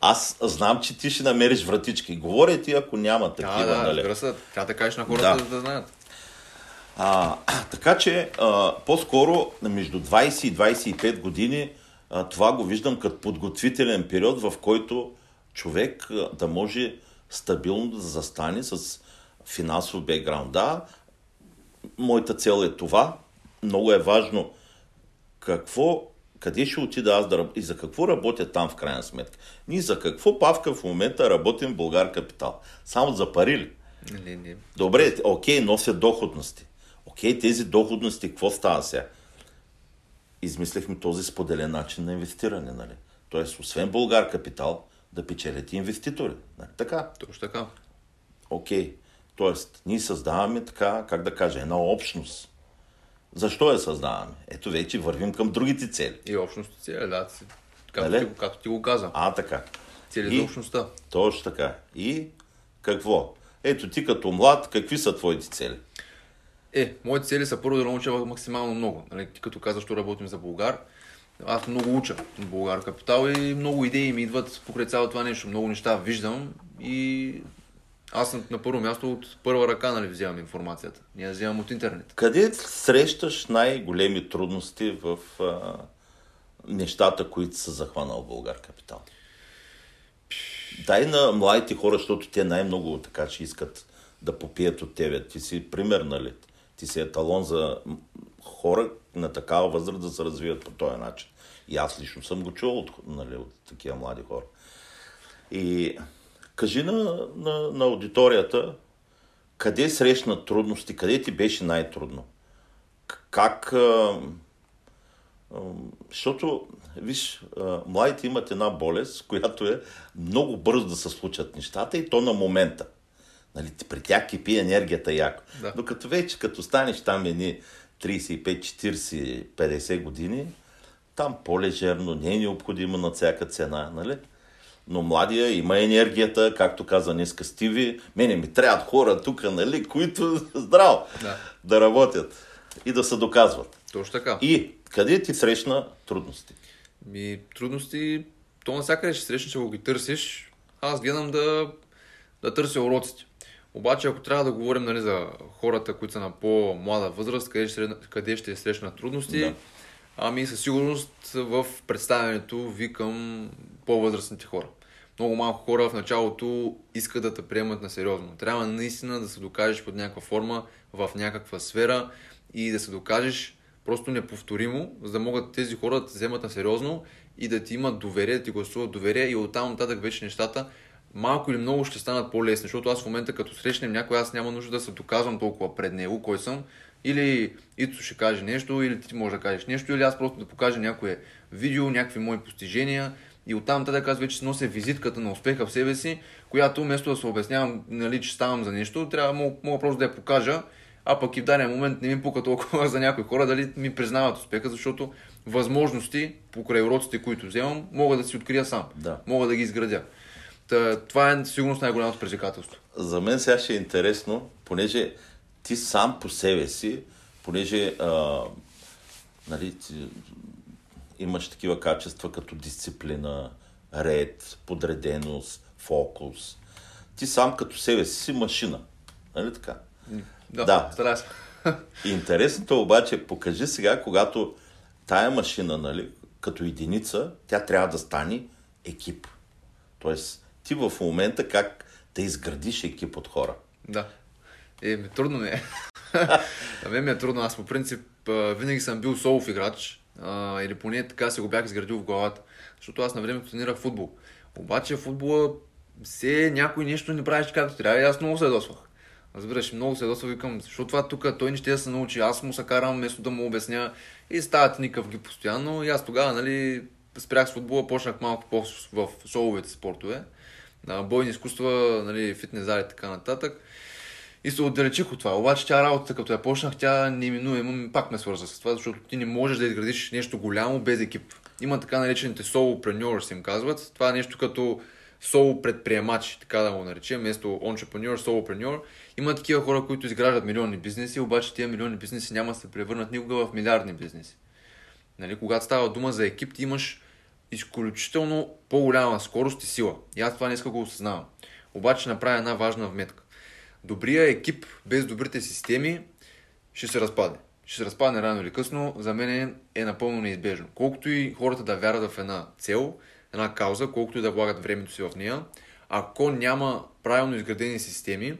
аз знам, че ти ще намериш вратички. Говоря ти, ако няма такива, да, да, нали? трябва да кажеш на хората да, да знаят. А, така че, а, по-скоро между 20 и 25 години а, това го виждам като подготвителен период, в който човек а, да може стабилно да застане с финансов бекграунд. Да, моята цел е това. Много е важно какво, къде ще отида аз да и за какво работя там в крайна сметка. Ние за какво, Павка, в момента работим в Българ Капитал? Само за пари ли? Не, не. Добре, окей, носят доходности. Окей, тези доходности, какво става сега? Измислихме този споделен начин на инвестиране, нали? Тоест, освен Българ Капитал, да печелят инвеститори. Нали? Така. Точно така. Окей. Тоест, ние създаваме така, как да кажа, една общност. Защо я създаваме? Ето вече вървим към другите цели. И общността цели, да. Както, Нали? ти, както ти го каза. А, така. Цели И- за общността. Точно така. И какво? Ето ти като млад, какви са твоите цели? Е, моите цели са първо да науча максимално много. Нали, ти като казваш, що работим за Българ, аз много уча Българ Капитал и много идеи ми идват покрай цялото това нещо. Много неща виждам и аз съм на първо място от първа ръка нали, вземам информацията. Ние я вземам от интернет. Къде срещаш най-големи трудности в а, нещата, които са захванал Българ Капитал? Дай на младите хора, защото те най-много така ще искат да попият от тебе. Ти си пример, нали? Ти си еталон за хора на такава възраст да се развиват по този начин. И аз лично съм го чувал от, нали, от такива млади хора. И кажи на, на, на аудиторията, къде срещна трудности, къде ти беше най-трудно? Как... А, а, защото, виж, а, младите имат една болест, която е много бързо да се случат нещата и то на момента. Нали, при тях кипи енергията яко. Да. Докато вече, като станеш там едни 35, 40, 50 години, там по-лежерно, не е необходимо на всяка цена, нали? Но младия има енергията, както каза днеска Стиви. Мене ми трябват хора тук, нали, които здраво Да. да работят и да се доказват. Точно така. И къде ти срещна трудности? Ми, трудности, то навсякъде ще срещнеш, ако ги търсиш. Аз гледам да, да търся уроците. Обаче, ако трябва да говорим нали, за хората, които са на по-млада възраст, къде ще, къде ще срещнат трудности, Да. ами със сигурност в представянето ви към по-възрастните хора. Много малко хора в началото искат да те приемат на сериозно. Трябва наистина да се докажеш под някаква форма, в някаква сфера и да се докажеш просто неповторимо, за да могат тези хора да те вземат на сериозно и да ти имат доверие, да ти гласуват доверие и оттам нататък вече нещата малко или много ще станат по-лесни, защото аз в момента като срещнем някой, аз няма нужда да се доказвам толкова пред него, кой съм. Или Ито ще каже нещо, или ти можеш да кажеш нещо, или аз просто да покажа някое видео, някакви мои постижения и оттам нататък аз вече нося визитката на успеха в себе си, която вместо да се обяснявам, нали, че ставам за нещо, трябва мога, мога просто да я покажа, а пък и в даден момент не ми пука толкова за някои хора дали ми признават успеха, защото възможности покрай уроците, които вземам, мога да си открия сам. Да. Мога да ги изградя. Та, това е сигурно най-голямото предизвикателство. За мен сега ще е интересно, понеже ти сам по себе си, понеже а, нали, ти, имаш такива качества като дисциплина, ред, подреденост, фокус. Ти сам като себе си си машина. Нали така? Да, Да. старая се. Интересното обаче, покажи сега, когато тая машина, нали, като единица, тя трябва да стане екип. Тоест, ти в момента как да изградиш екип от хора. Да. Е, ми, трудно ми е. На мен ми е трудно. Аз по принцип винаги съм бил солов играч. А, или поне така се го бях изградил в главата. Защото аз на времето тренирах футбол. Обаче футбола все някой нещо не правиш както трябва и аз много се ядосвах. Разбираш, много се ядосвах, викам, защото това тук той не ще да се научи, аз му се карам вместо да му обясня и стават никакъв ги постоянно и аз тогава, нали, спрях с футбола, почнах малко по в соловите спортове, на бойни изкуства, нали, фитнес зали и така нататък. И се отдалечих от това. Обаче тя работа, като я почнах, тя неминуемо пак ме свърза с това, защото ти не можеш да изградиш нещо голямо без екип. има така наречените solopreneurs, им казват. Това е нещо като соло предприемачи, така да го наречем, вместо entrepreneur, solopreneur. Има такива хора, които изграждат милионни бизнеси, обаче тези милионни бизнеси няма да се превърнат никога в милиардни бизнеси. Нали, когато става дума за екип, ти имаш изключително по-голяма скорост и сила. И аз това днес го осъзнавам. Обаче направя една важна вметка. Добрия екип без добрите системи ще се разпадне. Ще се разпадне рано или късно. За мен е напълно неизбежно. Колкото и хората да вярват в една цел, една кауза, колкото и да влагат времето си в нея, ако няма правилно изградени системи,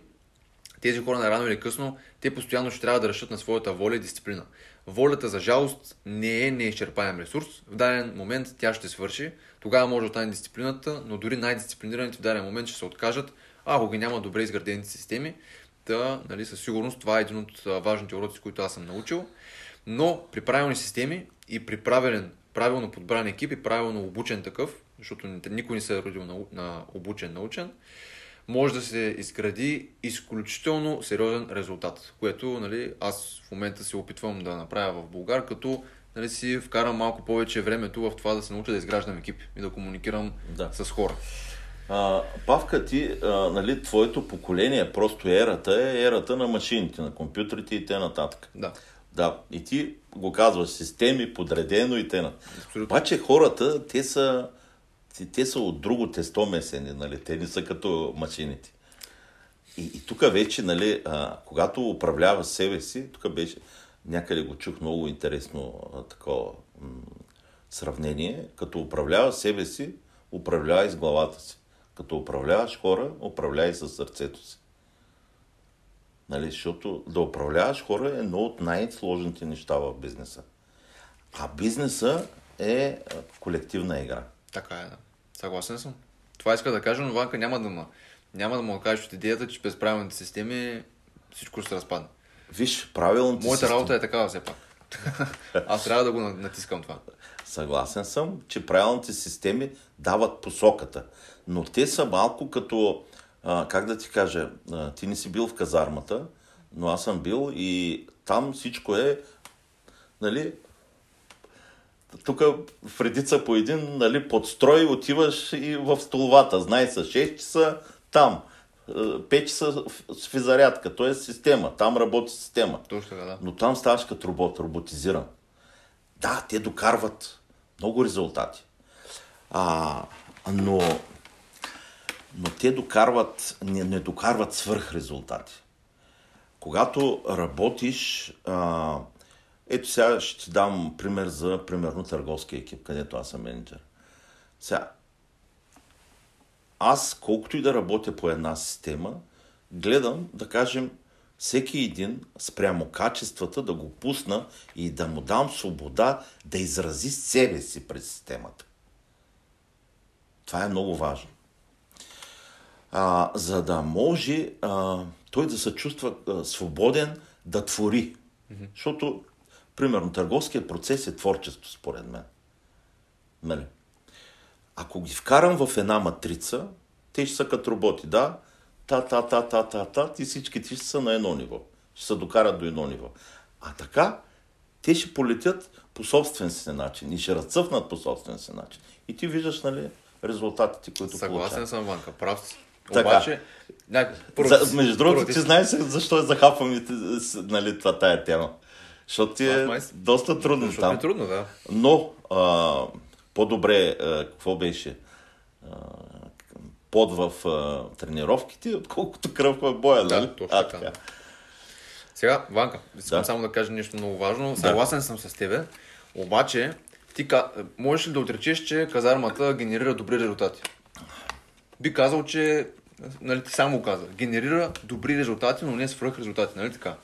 тези хора на рано или късно, те постоянно ще трябва да решат на своята воля и дисциплина. Волята, за жалост, не е неизчерпаем ресурс. В даден момент тя ще свърши. Тогава може да остане дисциплината, но дори най-дисциплинираните в даден момент ще се откажат, ако ги няма добре изградените системи. Та, нали, със сигурност това е един от важните уроци, които аз съм научил. Но при правилни системи и при правилен, правилно подбран екип и правилно обучен такъв, защото никой не се е родил на, на обучен научен, може да се изгради изключително сериозен резултат, което нали, аз в момента се опитвам да направя в Българ, като нали, си вкарам малко повече времето в това да се науча да изграждам екип и да комуникирам да. с хора. А, Павка, ти, а, нали, твоето поколение, просто ерата е ерата на машините, на компютрите и т.н. Да. Да, и ти го казваш системи, подредено и т.н. Обаче хората, те са те са от друго тесто месени, нали? те не са като машините. И, и тук вече, нали, а, когато управлява себе си, тук беше, някъде го чух много интересно а, такова м- сравнение, като управлява себе си, управлява и с главата си. Като управляваш хора, управлявай с сърцето си. Нали, защото да управляваш хора е едно от най-сложните неща в бизнеса. А бизнеса е колективна игра. Така е, да. Съгласен съм. Това иска да кажа, но Ванка няма да му, няма да му кажеш от идеята, че без правилните системи всичко ще се разпадне. Виж, правилните Моята системи... работа е такава все пак. Аз трябва да го натискам това. Съгласен съм, че правилните системи дават посоката, но те са малко като, а, как да ти кажа, а, ти не си бил в казармата, но аз съм бил и там всичко е, нали, тук в редица по един нали, подстрой отиваш и в столовата. Знай са 6 часа там. 5 е, часа с физарядка, т.е. система. Там работи система. Точно да. Но там ставаш като робот, роботизиран. Да, те докарват много резултати. А, но, но те докарват, не, не докарват свърх резултати. Когато работиш, а, ето сега ще ти дам пример за, примерно, търговски екип, където аз съм менеджер. Сега, аз, колкото и да работя по една система, гледам, да кажем, всеки един спрямо качествата да го пусна и да му дам свобода да изрази себе си през системата. Това е много важно. А, за да може а, той да се чувства а, свободен да твори. Mm-hmm. Защото Примерно, търговският процес е творчество, според мен. Нали? Ако ги вкарам в една матрица, те ще са като роботи, да? Та, та, та, та, та, та, и всички ти ще са на едно ниво. Ще се докарат до едно ниво. А така, те ще полетят по собствен си начин и ще разцъфнат по собствен си начин. И ти виждаш, нали, резултатите, които Съгласен съм, Ванка, прав си. Така. Обаче, няк... За, между другото, ти знаеш защо е захапвам нали, това тая тема. Защото ти е май... доста трудно Защото там. е трудно, да. Но а, по-добре, а, какво беше? А, под в а, тренировките, отколкото кръв в боя, да, нали? Точно а, така. Сега, Ванка, искам да. само да кажа нещо много важно. Съгласен да. съм с тебе, обаче ти можеш ли да отречеш, че казармата генерира добри резултати? Би казал, че нали, ти само каза, генерира добри резултати, но не свръх резултати, нали така?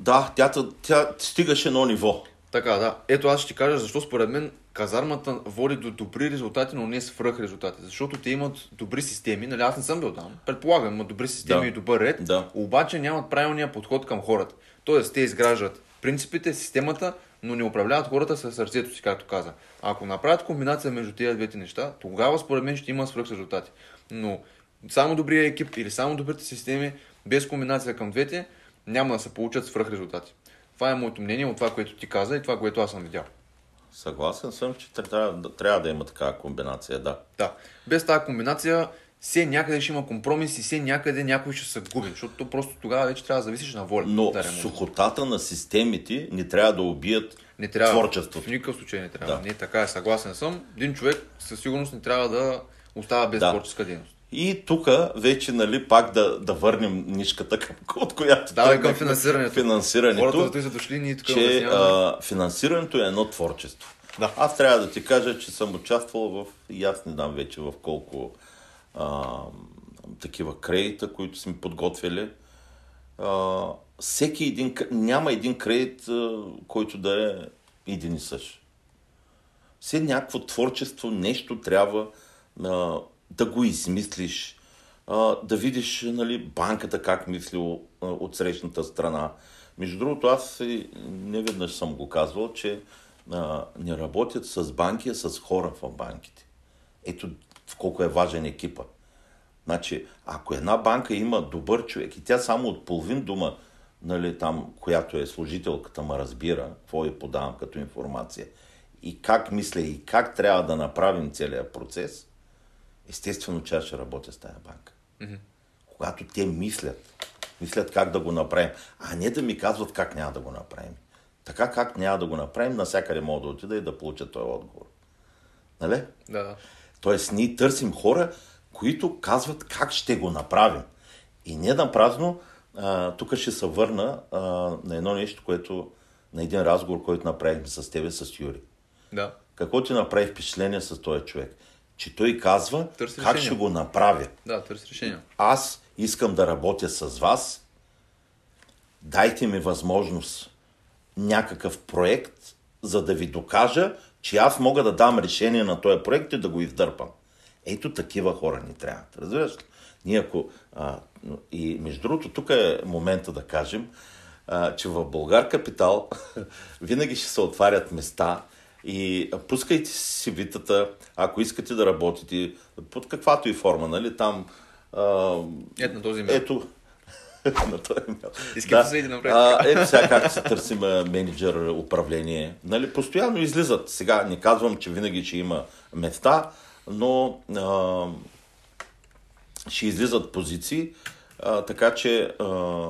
Да, тя, тя стигаше едно ниво. Така, да. Ето аз ще ти кажа защо според мен казармата води до добри резултати, но не свръх резултати. Защото те имат добри системи, нали аз не съм бил там. Предполагам, имат добри системи да. и добър ред, да. обаче нямат правилния подход към хората. Тоест, те изграждат принципите, системата, но не управляват хората със сърцето си, както каза. Ако направят комбинация между тези двете неща, тогава според мен ще има свръх резултати. Но само добрия екип или само добрите системи, без комбинация към двете, няма да се получат свръх резултати. Това е моето мнение от това, което ти каза и това, което аз съм видял. Съгласен съм, че трябва, трябва да има такава комбинация, да. Да. Без тази комбинация, все някъде ще има компромис и все някъде някой ще се губи, защото то просто тогава вече трябва да зависиш на воля. Но да сухотата на системите не трябва да убият Не трябва. творчеството. В никакъв случай не трябва. Да. Не, така е, съгласен съм. Един човек със сигурност не трябва да остава без Да. творческа дейност. И тук вече, нали, пак да, да върнем нишката, към, от която Давай към тръгнахме. финансирането. финансирането. Хората, са дошли, ние тук че а, финансирането е едно творчество. Да. Аз трябва да ти кажа, че съм участвал в, и аз не знам вече в колко а, такива кредита, които сме подготвили. А, всеки един, няма един кредит, а, който да е един и същ. Все някакво творчество, нещо трябва а, да го измислиш, да видиш нали, банката как мисли от срещната страна. Между другото, аз не веднъж съм го казвал, че не работят с банки, а с хора в банките. Ето в колко е важен екипа. Значи, ако една банка има добър човек и тя само от половин дума, нали, там, която е служителката, ма разбира, какво я подавам като информация, и как мисля, и как трябва да направим целият процес, естествено, че аз ще работя с тази банка. Когато те мислят, мислят как да го направим, а не да ми казват как няма да го направим. Така как няма да го направим, навсякъде мога да отида и да получа този отговор. Нали? Да, да. Тоест, ние търсим хора, които казват как ще го направим. И не на празно, а, тук ще се върна а, на едно нещо, което, на един разговор, който направихме с тебе, с Юри. Да. Какво ти направи впечатление с този човек? Че той казва Търси как решение. ще го направя. Да, търси решение. Аз искам да работя с вас. Дайте ми възможност някакъв проект, за да ви докажа, че аз мога да дам решение на този проект и да го издърпам. Ето такива хора ни трябват. Разбираш ли? Ние ако... А, и между другото, тук е момента да кажем, а, че в Българ Капитал винаги ще се отварят места и пускайте си витата, ако искате да работите под каквато и форма, нали, там... А, Ето на този имейл. ето, на този имейл. Искате се и да направите А, ето сега как се търсим менеджер управление. Нали, постоянно излизат. Сега не казвам, че винаги ще има места, но а, ще излизат позиции, а, така че а,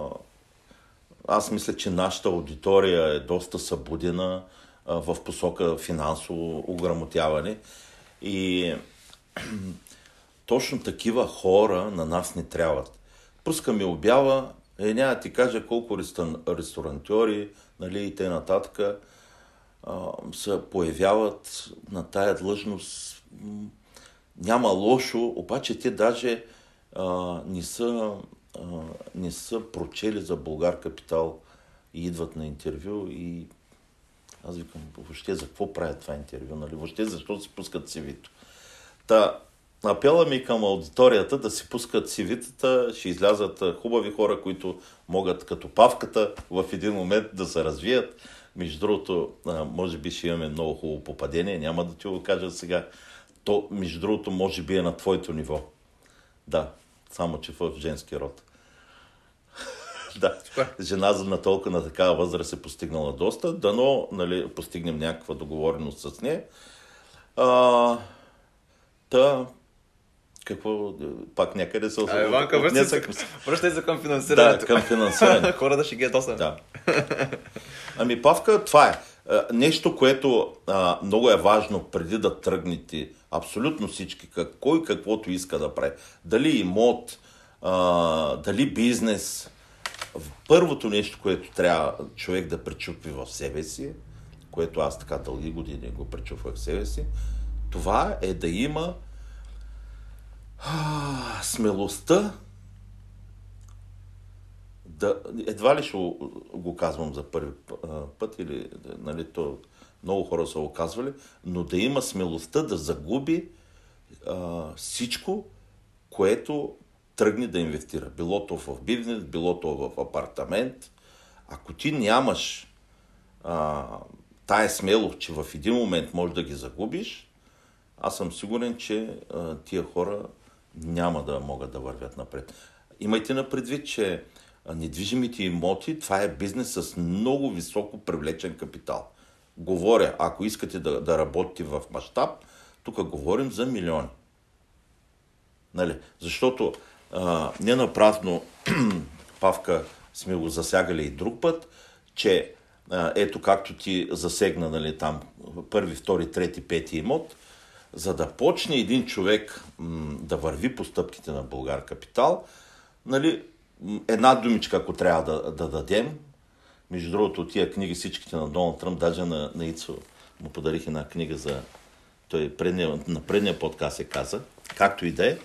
аз мисля, че нашата аудитория е доста събудена в посока финансово ограмотяване и точно такива хора на нас не трябват. Пускаме обява, е, няма ти кажа колко ресторантьори, нали, и т.н. се появяват на тая длъжност. Няма лошо, обаче те даже а, не, са, а, не са прочели за Българ Капитал и идват на интервю и аз викам, въобще за какво правят това интервю, нали? Въобще защо си пускат CV-то? Та, апела ми към аудиторията да си пускат CV-тата, ще излязат хубави хора, които могат като павката в един момент да се развият. Между другото, може би ще имаме много хубаво попадение, няма да ти го кажа сега. То, между другото, може би е на твоето ниво. Да, само че в женски род. Да, жена на толкова на такава възраст е постигнала доста. Дано нали, постигнем някаква договореност с нея. А, та, какво, пак някъде се А, Иванка, връщай се, връщай се към Да, финансирането. към финансиране. Хората ще ги ядосат. Да. Ами, Павка, това е. Нещо, което а, много е важно преди да тръгнете, абсолютно всички, как, кой каквото иска да прави. Дали имот, а, дали бизнес. Първото нещо, което трябва човек да пречупи в себе си, което аз така дълги години го пречупвах в себе си, това е да има а, смелостта да, едва ли ще го- казвам за първи път или нали, то, много хора са го казвали, но да има смелостта да загуби а, всичко, което тръгне да инвестира. Било то в бизнес, било то в апартамент. Ако ти нямаш а, тая смелост, че в един момент можеш да ги загубиш, аз съм сигурен, че а, тия хора няма да могат да вървят напред. Имайте на предвид, че недвижимите имоти, това е бизнес с много високо привлечен капитал. говоря, ако искате да, да работите в мащаб, тук говорим за милиони. Нали? Защото а, не напразно Павка сме го засягали и друг път, че а, ето както ти засегна нали, там първи, втори, трети, пети имот, за да почне един човек м, да върви по стъпките на Българ Капитал, нали, една думичка, ако трябва да, да дадем, между другото, тия книги, всичките на Доналд Тръмп, даже на, на Ицо му подарих една книга за... Той предния, на предния подкаст е каза, както и да е.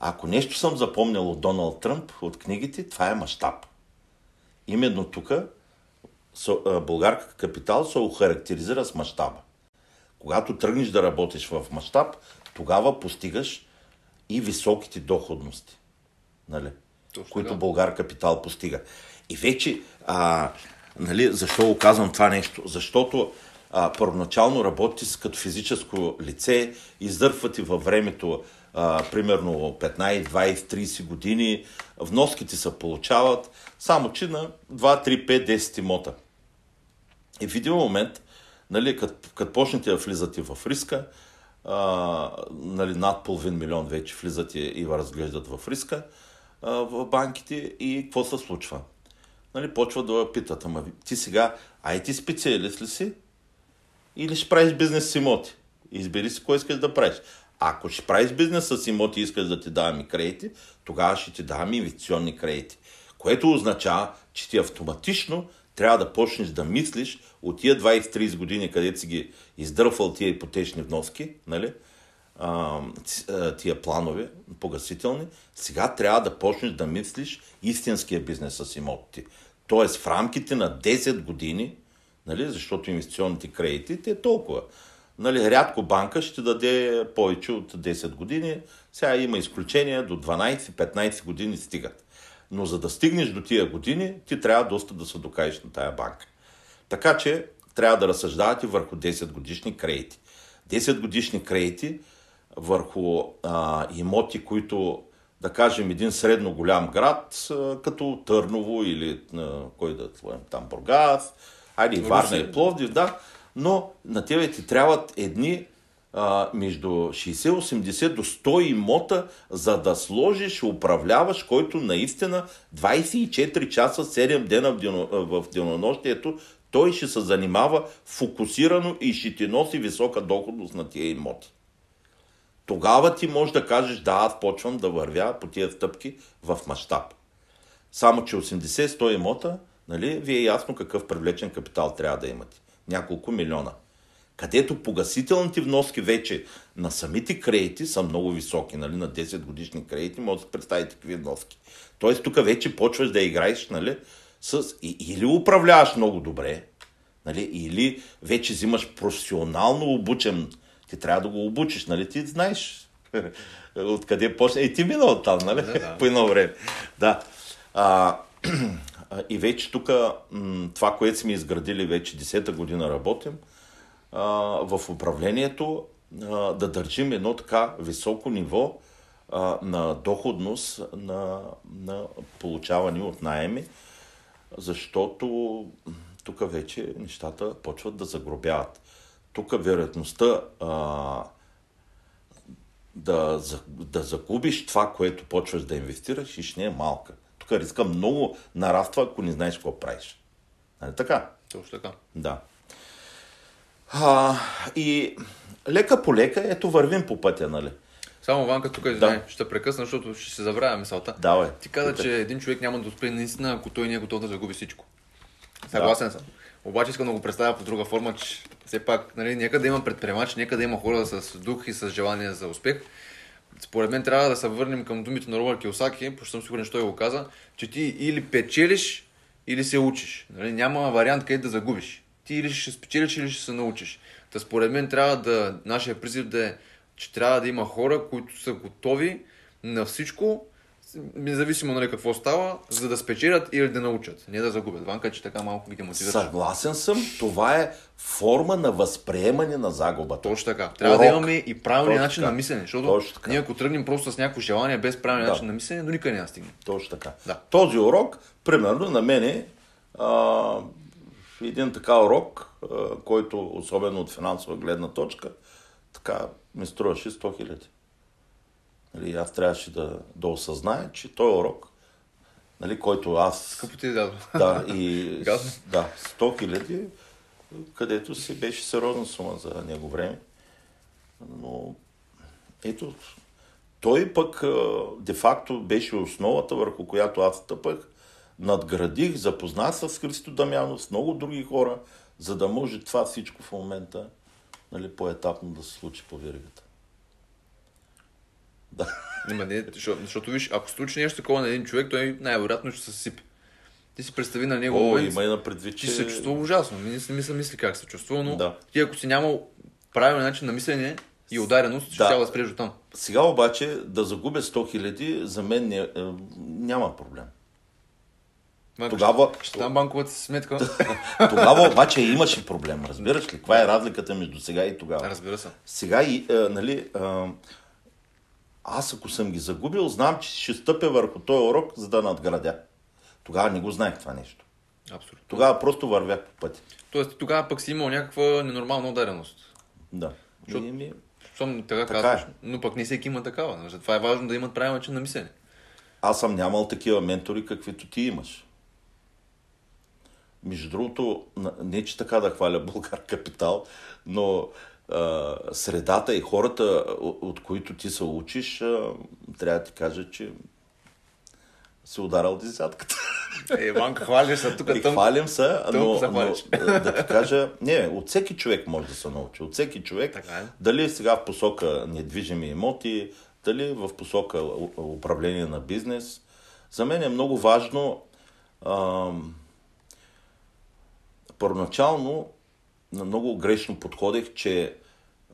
Ако нещо съм запомнял от Доналд Тръмп, от книгите, това е мащаб. Именно тук Българка Капитал се охарактеризира с мащаба. Когато тръгнеш да работиш в мащаб, тогава постигаш и високите доходности. Нали? Точно, които да. Българ Капитал постига. И вече, а, нали, защо го казвам това нещо? Защото а, първоначално работите като физическо лице, издърпвате във времето а, примерно 15, 20, 30 години, вноските се получават, само че на 2, 3, 5, 10 имота. И в един момент, нали, като, почнете да влизате в риска, а, нали, над половин милион вече влизате и разглеждат в риска а, в банките и какво се случва? Нали, почва да питат, ама ти сега, ай ти специалист ли си? Или ще правиш бизнес с имоти? Избери си кой искаш да правиш. Ако ще правиш бизнес с имоти и искаш да ти даваме кредити, тогава ще ти даваме инвестиционни кредити. Което означава, че ти автоматично трябва да почнеш да мислиш от тия 20-30 години, където си ги издърфал тия ипотечни вноски, нали? тия планове погасителни, сега трябва да почнеш да мислиш истинския бизнес с имотите. Тоест в рамките на 10 години, нали, защото инвестиционните кредити, те е толкова. Нали, рядко банка ще даде повече от 10 години. Сега има изключения, до 12-15 години стигат. Но за да стигнеш до тия години, ти трябва доста да се докажеш на тая банка. Така че трябва да разсъждавате върху 10 годишни кредити. 10 годишни кредити върху а, имоти, които, да кажем, един средно голям град, а, като Търново или а, кой да твоем там Бургас, айде Варна и Пловдив, да, но на тебе ти трябват едни а, между 60-80 до 100 имота, за да сложиш управляваш, който наистина 24 часа, 7 дена в, дено, в денонощието, той ще се занимава фокусирано и ще ти носи висока доходност на тия имоти. Тогава ти можеш да кажеш, да, аз почвам да вървя по тия стъпки в мащаб. Само, че 80-100 имота, нали, ви е ясно какъв привлечен капитал трябва да имате. Няколко милиона – където погасителните вноски вече на самите кредити са много високи, нали, на 10 годишни кредити, може да се представите какви вноски. Тоест тук вече почваш да играеш, нали, с, или управляваш много добре, нали, или вече взимаш професионално обучен, ти трябва да го обучиш, нали, ти знаеш откъде почне. И ти мина от там, нали, да, да. по едно време. Да. А, и вече тук това, което сме изградили вече 10-та година работим, в управлението да държим едно така високо ниво на доходност на, на получаване от найеми, защото тук вече нещата почват да загробяват. Тук вероятността а, да, да загубиш това, което почваш да инвестираш, ще не е малка. Тук риска много нараства, ако не знаеш какво правиш. Нали така? Точно така. Да. А, и лека по лека, ето вървим по пътя, нали? Само Ванка тук да. ще прекъсна, защото ще се забравя мисълта. Давай. Ти каза, че един човек няма да успее наистина, ако той не е готов да загуби всичко. Съгласен да. съм. Обаче искам да го представя по друга форма, че все пак, нали, нека да има предприемач, нека да има хора с дух и с желание за успех. Според мен трябва да се върнем към думите на Робърт Киосаки, защото съм сигурен, че той го каза, че ти или печелиш, или се учиш. Нали, няма вариант къде да загубиш ти или ще спечелиш, или ще се научиш. Та според мен трябва да, нашия призив да е, че трябва да има хора, които са готови на всичко, независимо нали какво става, за да спечелят или да научат, не да загубят. Ванка, че така малко ги мотивираш. Съгласен съм, това е форма на възприемане на загубата. Точно така. Трябва Урок. да имаме и правилния начин на мислене, защото ние ако тръгнем просто с някакво желание без правилния да. начин на мислене, до никъде няма стигне. Точно така. Да. Този урок, примерно, на мене а, един така урок, а, който, особено от финансова гледна точка, така ми струваше 100 хиляди. Нали, аз трябваше да, да осъзная, че той урок, нали, който аз... Скъпо ти е дадо. Да, и... Да, 100 хиляди, където си беше сериозна сума за него време. Но ето, той пък де-факто беше основата, върху която аз стъпах. Надградих, запознах с Христо Дамянов, с много други хора, за да може това всичко в момента нали, по-етапно да се случи по веригата. Да. Има, не, защото, защото виж, ако случи нещо такова на един човек, той най-вероятно ще се съсипе. Ти си представи на него О, момент, има и на предвид, ти че... се чувства ужасно. Не, не ми се мисли как се чувства, но Да. ти ако си нямал правилен начин на мислене и удареност, ще Да. трябва да спреш там. Сега обаче да загубя 100 хиляди, за мен не, е, няма проблем. Майко, Тогава- Ще, ще дам банковата си сметка. Тогава обаче имаше проблем, разбираш ли? Каква е разликата между сега и тогава? Разбира се. Сега и, а, нали, а, аз ако съм ги загубил, знам, че ще стъпя върху този урок, за да надградя. Тогава не го знаех това нещо. Абсолютно. Тогава просто вървях по пътя. Тоест тогава пък си имал някаква ненормална удареност. Да. Защото- ми... Щом така, Така казваш, е. но пък не всеки има такава. нали? Затова е важно да имат правилен начин на мислене. Аз съм нямал такива ментори, каквито ти имаш. Между другото, не че така да хваля Българ Капитал, но средата и хората, от, които ти се учиш, трябва да ти кажа, че си ударал десятката. Е, Ванка, хвалиш се тук. И Тъм... хвалим се, но, се но да ти кажа, не, от всеки човек може да се научи. От всеки човек, Така е. дали сега в посока недвижими имоти, дали в посока управление на бизнес. За мен е много важно ам, първоначално на много грешно подходех, че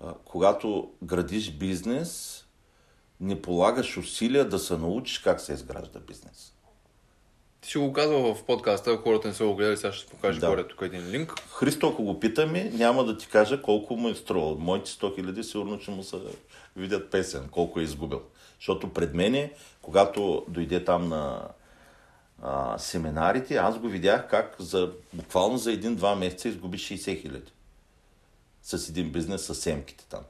а, когато градиш бизнес, не полагаш усилия да се научиш как се изгражда бизнес. Ти си го казвал в подкаста, хората не са го гледали, сега ще покажа Да. горе тук един линк. Христо, ако го питаме, няма да ти кажа колко му е струвал. Моите 100 хиляди сигурно ще му се видят песен, колко е изгубил. Защото пред мене, когато дойде там на а, семинарите, аз го видях как за, буквално за един-два месеца изгуби 60 хиляди. С един бизнес с семките там.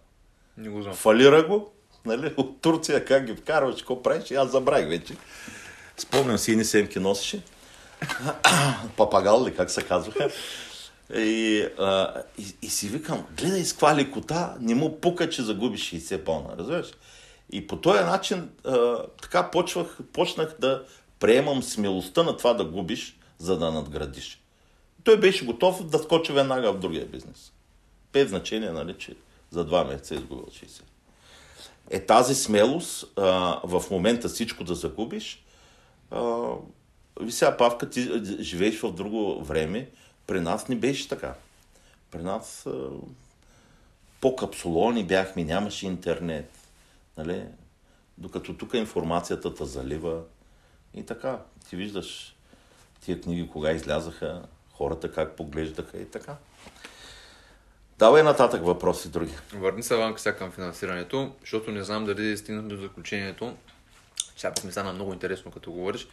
Не го знам. Фалира го, нали, от Турция как ги вкарваш, какво правиш, аз забравих вече. Спомням си, едни семки носеше. Папагал ли, как се казваха. И, а, и, и си викам, гледай с каква лекота, не му пука, че загуби 60 пона, разбираш? И по този начин а, така почвах, почнах да приемам смелостта на това да губиш, за да надградиш. Той беше готов да скочи веднага в другия бизнес. Без значение, нали, че за два месеца е изгубил 60. Е тази смелост а, в момента всичко да загубиш, а, ви сега, Павка, ти живееш в друго време, при нас не беше така. При нас а, по капсулони бяхме, нямаше интернет. Нали? Докато тук информацията те залива и така. Ти виждаш тия книги кога излязаха, хората как поглеждаха и така. Давай нататък въпроси други. Върни се, Ванка, сега към финансирането, защото не знам дали стигнат до заключението. Сега пък ми стана много интересно, като говориш.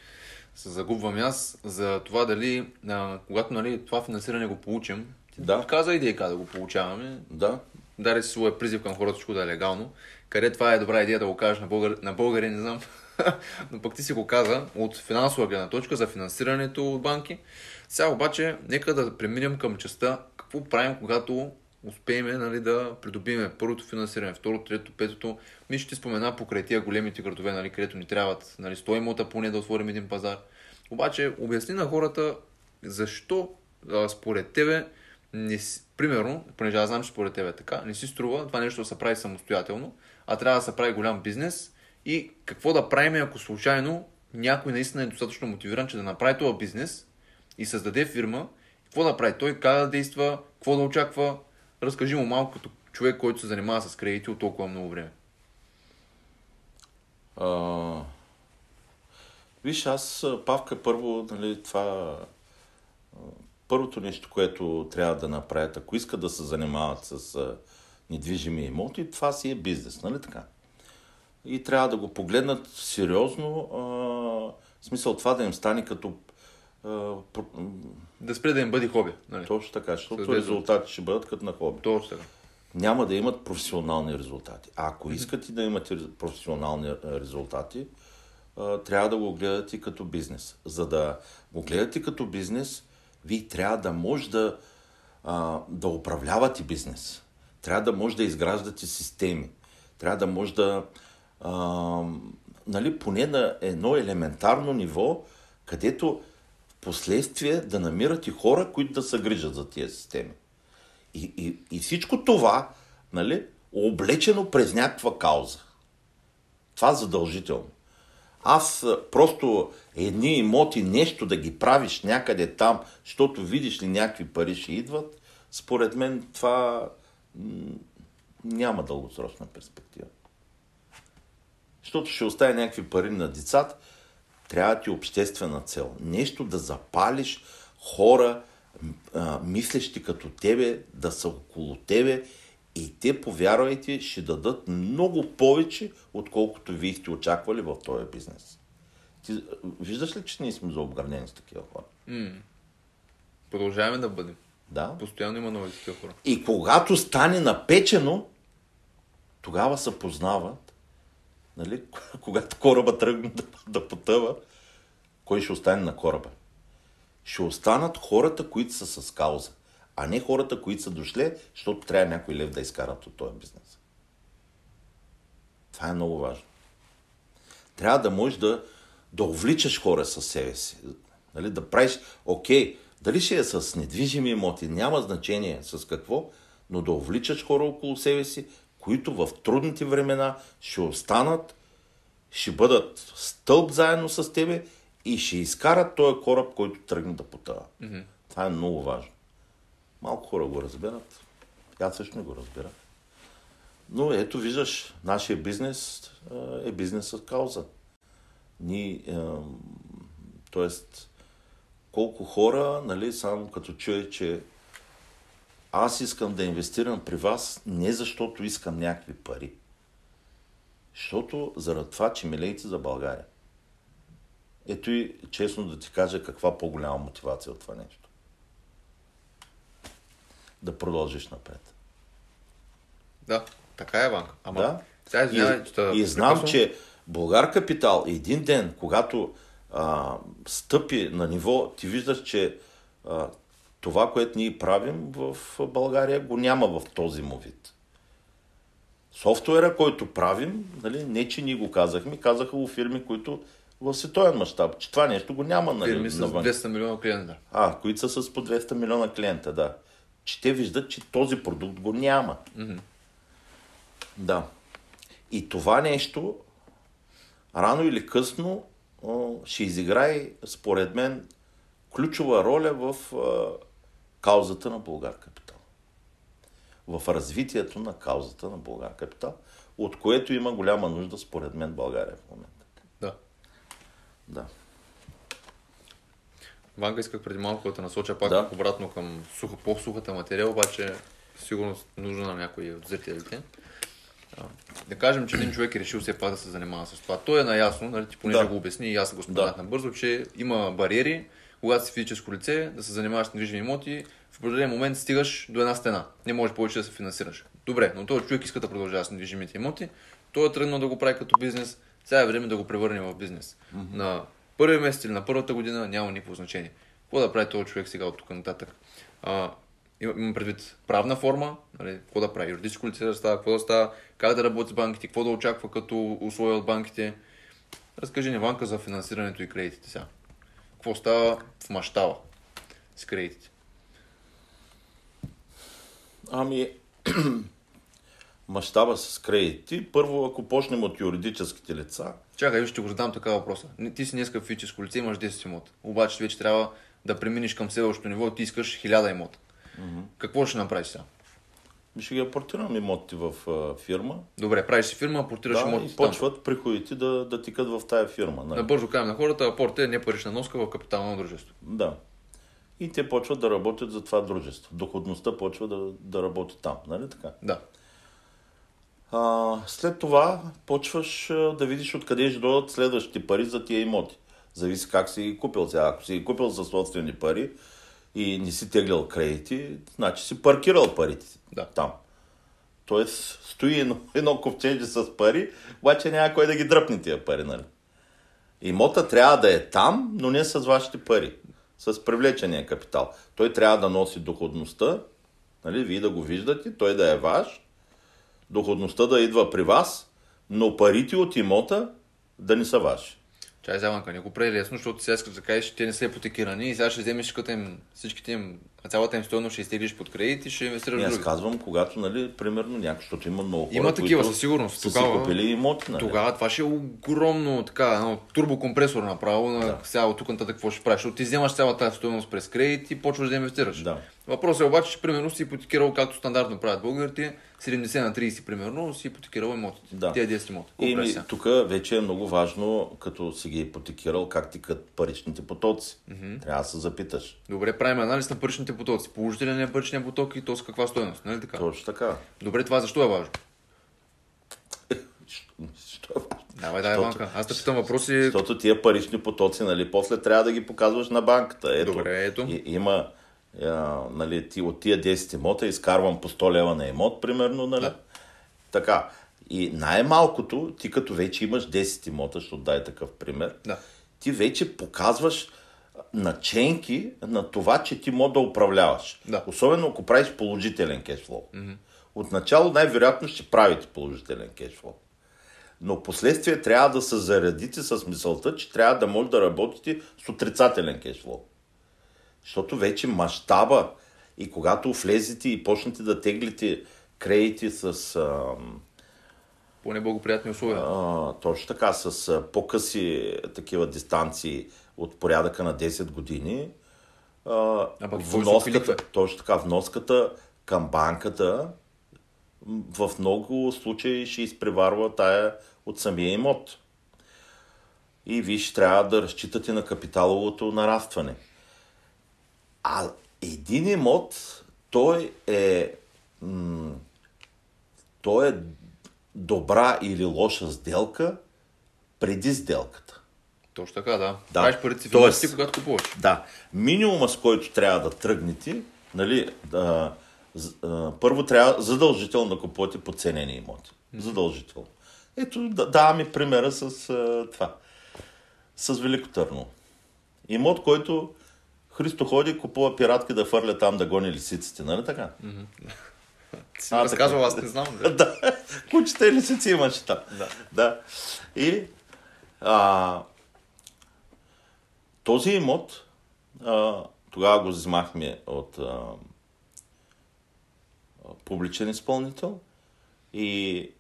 Се загубвам аз за това дали, а, когато нали, това финансиране го получим, Да. каза идея да го получаваме, Да, даде си своя призив към хората, всичко да е легално. Къде това е добра идея да го кажеш на, българ, на българи, не знам. Но пък ти си го каза от финансова гледна точка за финансирането от банки. Сега обаче, нека да преминем към частта какво правим, когато успеем нали, да придобием първото финансиране, второто, третото, петото. Ми ще ти спомена покрай тия големите градове, нали, където ни трябват нали, 100 имота поне да отворим един пазар. Обаче, обясни на хората защо а, според тебе не си, примерно, понеже аз знам, че според тебе е така, не си струва това нещо да се прави самостоятелно, а трябва да се прави голям бизнес и какво да правим, ако случайно някой наистина е достатъчно мотивиран, че да направи този бизнес и създаде фирма, какво да прави той, как да действа, какво да очаква. Разкажи му малко като човек, който се занимава с кредити от толкова много време. А, виж, аз, Павка, първо, нали, това първото нещо, което трябва да направят, ако искат да се занимават с недвижими имоти, това си е бизнес, нали така? И трябва да го погледнат сериозно, а, в смисъл това да им стане като а, про- Да спре да им бъде хоби. Нали? точно така, защото Съответно. резултати ще бъдат като на хоби. Точно така. няма да имат професионални резултати. А ако искате да имате професионални резултати, а, трябва да го гледате като бизнес. За да го гледате като бизнес, вие трябва да може да, а, да управлявате бизнес. Трябва да може да изграждате системи. Трябва да може да а, нали, поне на едно елементарно ниво, където в последствие да намирате хора, които да се грижат за тия системи. И, и, и всичко това, нали, облечено през някаква кауза. Това задължително. Аз просто едни имоти, нещо да ги правиш някъде там, защото видиш ли някакви пари ще идват, според мен това няма дългосрочна перспектива. Защото ще оставя някакви пари на децата, трябва ти обществена цел. Нещо да запалиш хора, а, мислещи като тебе, да са около тебе и те, повярвайте, ще дадат много повече, отколкото вие сте очаквали в този бизнес. Ти виждаш ли, че ние сме заобгранени с такива хора? Продължаваме да бъдем. Да. Постоянно има нови такива хора. И когато стане напечено, тогава се познават, нали, когато кораба тръгне да, да потъва, кой ще остане на кораба? Ще останат хората, които са с кауза, а не хората, които са дошли, защото трябва някой лев да изкарат от този бизнес. Това е много важно. Трябва да можеш да, да увличаш хора със себе си. Нали, да правиш, окей, дали ще е с недвижими имоти, няма значение с какво, но да увличаш хора около себе си, които в трудните времена ще останат, ще бъдат стълб заедно с тебе и ще изкарат този кораб, който тръгне да потъва. Mm-hmm. Това е много важно. Малко хора го разбират. Аз също не го разбира. Но ето виждаш, нашия бизнес е бизнес с кауза. Ни, т.е. колко хора, нали, само като чуе, че аз искам да инвестирам при вас не защото искам някакви пари, защото заради това, че милеете за България. Ето и честно да ти кажа каква по-голяма мотивация от това нещо. Да продължиш напред. Да, така е, Ванка. Ама, Да. сега извинявай, и, те и знам, прекъсвам. че Българ Капитал един ден, когато а, стъпи на ниво, ти виждаш, че а, това, което ние правим в България, го няма в този му вид. Софтуера, който правим, нали, не че ние го казахме, казаха го фирми, които в световен мащаб, че това нещо го няма нали, Фирми с навън. 200 милиона клиента. А, които са с по 200 милиона клиента, да. Че те виждат, че този продукт го няма. Mm-hmm. Да. И това нещо, рано или късно, ще изиграе, според мен, ключова роля в каузата на Българ Капитал. В развитието на каузата на Българ Капитал, от което има голяма нужда, според мен, България в момента. Да. Да. Ванка исках преди малко да те насоча пак Да. обратно към сухо, по-сухата материя, обаче сигурно нужна на някои от зрителите. Да кажем, че един човек е решил все пак да се занимава с това. Той е наясно, нали, ти понеже Да. го обясни и аз го споменах Да. набързо, че има бариери, когато си физическо лице, да се занимаваш с недвижими имоти, в определен момент стигаш до една стена. Не можеш повече да се финансираш. Добре, но този човек иска да продължава с недвижимите имоти, той е тръгнал да го прави като бизнес, сега е време да го превърне в бизнес. На първия месец или на първата година няма никакво значение. Какво да прави този човек сега от тук нататък? А, има- имам предвид правна форма, нали, какво да прави, юридическо лице да става, какво да става, как да работи с банките, какво да очаква като условия от банките. Разкажи ни, Ванка, за финансирането и кредитите сега. Какво става в мащаба с кредитите? Ами, мащаба с кредити. Първо, ако почнем от юридическите лица, Чакай, ще го задам така въпроса. Ти си днеска физическо лице, имаш 10 имота. Обаче вече трябва да преминеш към следващото ниво и ти искаш 1000 имота. Какво ще направиш сега? Ще ги апортирам имотите в а, фирма. Добре, правиш си фирма, апортираш Да, имотите и там. почват приходите да, да тикат в тая фирма. Нали? Набързо кажем на хората, апорт е не парична носка в капитално дружество. Да. И те почват да работят за това дружество. Доходността почва да, да работи там. Нали така? Да. А, след това почваш да видиш откъде ще дойдат следващите пари за тия имоти. Зависи как си ги купил. Сега, ако си ги купил със собствени пари и не си теглял кредити, значи си паркирал парите Да. там. Тоест, стои едно, едно ковчеже с пари, обаче няма кой да ги дръпне тия пари, нали? Имота трябва да е там, но не с вашите пари. С привлечения капитал. Той трябва да носи доходността, нали? Вие да го виждате, той да е ваш, доходността да идва при вас, но парите от имота да не са ваши. Чай, Зеланка, не го прави лесно, защото сега искаш да кажеш, че те не са ипотекирани и сега ще вземеш им, всичките им, цялата им стоеност ще изтеглиш под кредит и ще инвестираш в аз казвам, когато, нали, примерно, някой, защото има много хора, Има такива, със сигурност. са си Тогава- купили имоти, нали? Тогава това ще е огромно така, едно турбокомпресор направо на Да. сега от тук нататък какво ще правиш. Защото ти вземаш цялата тази стоеност през кредит и почваш да инвестираш. Да. Въпросът е обаче, че примерно си ипотекирал, както стандартно правят българите, 70 на 30 примерно, си ипотекирал имотите. Да. Тия 10 имота. И тук вече е много важно, като си ги ипотекирал, как тикат паричните потоци. Mm-hmm. Трябва да се запиташ. Добре, правим анализ на паричните потоци. Положителен е паричния поток и то с каква стоеност, нали така? Точно така. Добре, това защо е важно? Е? Давай, давай, банка. Аз те питам въпроси. Защото тия парични потоци, нали, после трябва да ги показваш на банката. Ето, Добре, ето. И, има, а, нали, ти, от тия 10 имота изкарвам по 100 лева на имот, примерно, нали? Да. Така. И най-малкото, ти като вече имаш 10 имота, ще дай такъв пример, Да. ти вече показваш наченки на това, че ти мога да управляваш. Да. Особено ако правиш положителен кешфлоу. Mm-hmm. Отначало най-вероятно ще правите положителен кешфлоу. Но последствие трябва да се заредите с мисълта, че трябва да може да работите с отрицателен кешфлоу. Защото вече мащаба и когато влезете и почнете да теглите кредити с ам, По неблагоприятни условия. а, точно така, с а, по-къси такива дистанции от порядъка на 10 години, а, А пък вноската, точно така, вноската към банката в много случаи ще изпреварва тая от самия имот. И вие ще трябва да разчитате на капиталовото нарастване. А един имот, той е, м- той е добра или лоша сделка преди сделката. Точно така, да. Да. Правиш парите си Тоест- когато купуваш. Да, минимума с който трябва да тръгнете, нали, да, а, първо трябва задължително да купувате подценени имоти. Задължително. Ето, да, даваме примера с а, това. С Велико Търново. Имот, който Христо ходи, купува пиратки да фърля там да гони лисиците, нали така? Ти си А, разказвал, аз не знам. Да. да, кучета и лисици имаше там. Да. да. И а, този имот а, тогава го взимахме от а, публичен изпълнител и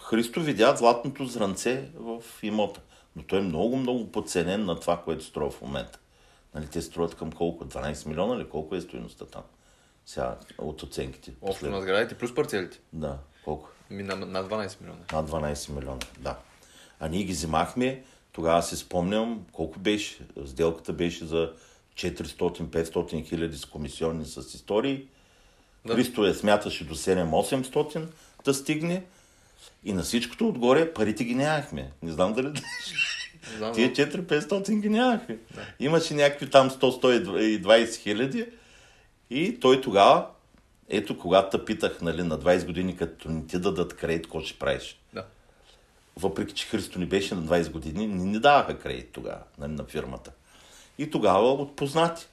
Христо видя златното зранце в имота. Но той е много, много подценен на това, което струва в момента. Нали, те строят към колко? 12 милиона или колко е стоеността там? Сега от оценките. Общо Послед- на сградите плюс парцелите. Да, колко? Ми на, на 12 милиона. Над 12 милиона, да. А ние ги взимахме, тогава си спомням колко беше. Сделката беше за 400-500 хиляди с комисионни с истории. Да. Христо я смяташе до 7-800 да стигне. И на всичкото отгоре парите ги нямахме. Не знам дали... Знам, Тия но- 4-500 ги нямахме. Имаше някакви там 100-120 хиляди. И той тогава, ето когато те питах нали, на 20 години, като не ти дадат кредит, какво ще правиш? Въпреки, че Христо ни беше на 20 години, не ни даваха кредит тогава нали, на фирмата. И тогава от познати.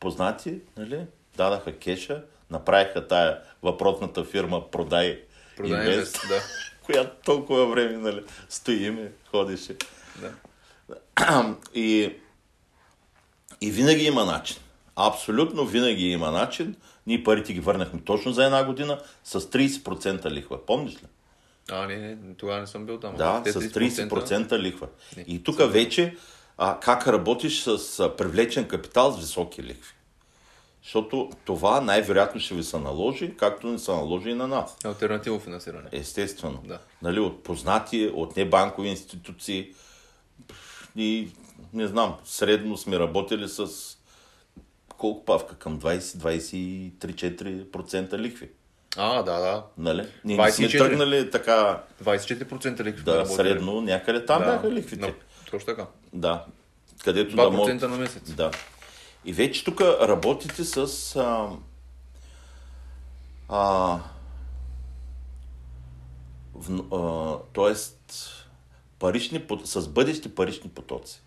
Познати, нали, дадаха кеша, направиха тая въпросната фирма Продай, Продай инвест, да. която толкова време нали, стоиме, ходеше. да. И, и винаги има начин. Абсолютно винаги има начин. Ние парите ги върнахме точно за една година с 30% лихва. Помниш ли? А, не, не, тогава не съм бил там. Да, Те с 30% лихва. Не, И тук вече а, как работиш с а, привлечен капитал с високи лихви. Защото това най-вероятно ще ви се наложи, както ни се наложи и на нас. Альтернативно финансиране. Естествено. Да. Нали, от познати, от небанкови институции. И не знам, средно сме работили с колко павка? Към 20-23-4% лихви. А, да, да. Нали? Ние не сме 24. тръгнали така 24% ликви. да, средно, някъде там Да. бяха лихвите. Но, точно така. Да. Където да 2% могат... на месец. Да. И вече тук работите с... А, а, в, а, тоест, парични, с бъдещи парични потоци.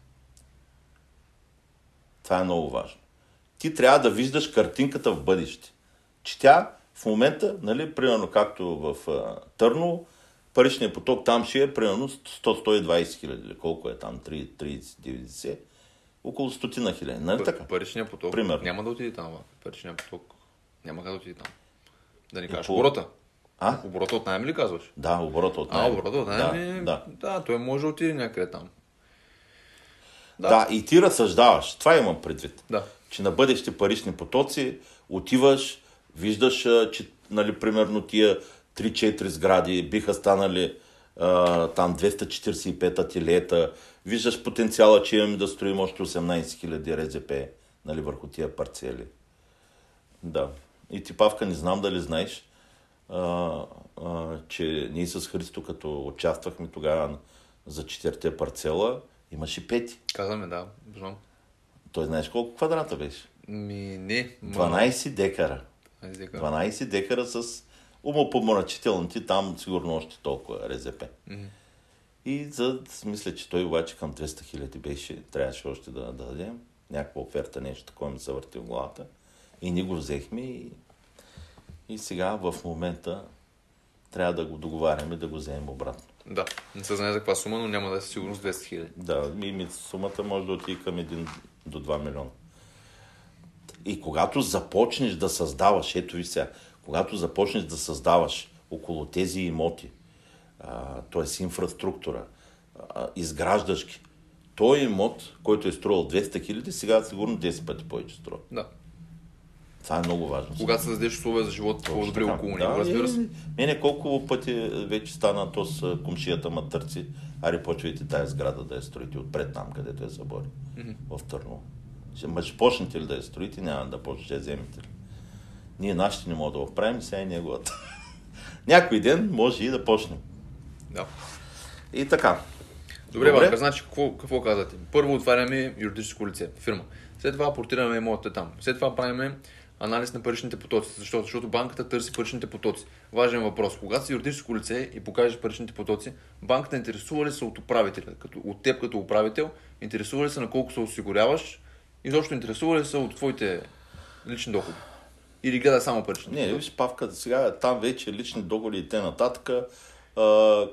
Това е много важно. Ти трябва да виждаш картинката в бъдеще. Че тя в момента, нали, примерно както в а, Търно, паричният поток там ще е примерно 100-120 хиляди, или колко е там, 30-90, около стотина хиляди. Нали така? Паричният поток Примерно. няма да отиде там. Паричният поток няма как да отиде там. Да ни кажеш по- оборота. А? Оборота от найем ли казваш? Да, оборота от А, найем. оборота от найем да, да, да. да, той може да отиде някъде там. Да. Да. и ти разсъждаваш. Това имам предвид. Да. Че на бъдещи парични потоци отиваш, виждаш, че, нали, примерно тия 3-4 сгради биха станали а, там 245 ателиета. Виждаш потенциала, че имаме да строим още 18 000 РЗП нали, върху тия парцели. Да. И ти, Павка, не знам дали знаеш, а, а, че ние с Христо, като участвахме тогава за четирите парцела, имаше пети. Казваме, да. Знам. Той знаеш колко квадрата беше? Ми, не. ма- 12 декара. Айде дека. 12 декара с умопомрачителните там сигурно още толкова РЗП. И за, мисля, че той обаче към 200 хиляди беше, трябваше още да, да дадем някаква оферта, нещо такова ми се върти в главата. И ние го взехме и, и сега в момента трябва да го договаряме да го вземем обратно. Да. Не се знае за каква сума, но няма да е сигурност 200 хиляди. Да, ми, сумата може да отиде към 1 до 2 милиона. И когато започнеш да създаваш, ето ви сега, когато започнеш да създаваш около тези имоти, т.е. инфраструктура, а, изграждаш ги, той имот, който е струвал 200 хиляди, сега сигурно 10 пъти повече струва. Да. Това е много важно. Когато създадеш условия за живот по-добре около да, него, разбира се. Мене колко пъти вече стана то с комшията матърци, ари почвайте тая сграда да я строите отпред там, където е събори, в Търново. Ма ще почнете ли да я строите, няма да почнете, ще вземете ли. Ние нашите не можем да го правим, сега е неговата. Някой ден може и да почнем. Да. И така. Добре, Добре. Банка, значи какво, какво казвате? Първо отваряме юридическо лице, фирма. След това апортираме имотите там. След това правим анализ на паричните потоци. Защо? Защото банката търси паричните потоци. Важен въпрос. Когато си юридическо лице и покажеш паричните потоци, банката интересува ли се от управителя? Като, от теб като управител, интересува ли се на колко се осигуряваш? И защо интересува ли се от твоите лични доходи? Или гледа само паричните Не, виж, Павка, сега там вече лични доходи и те нататък,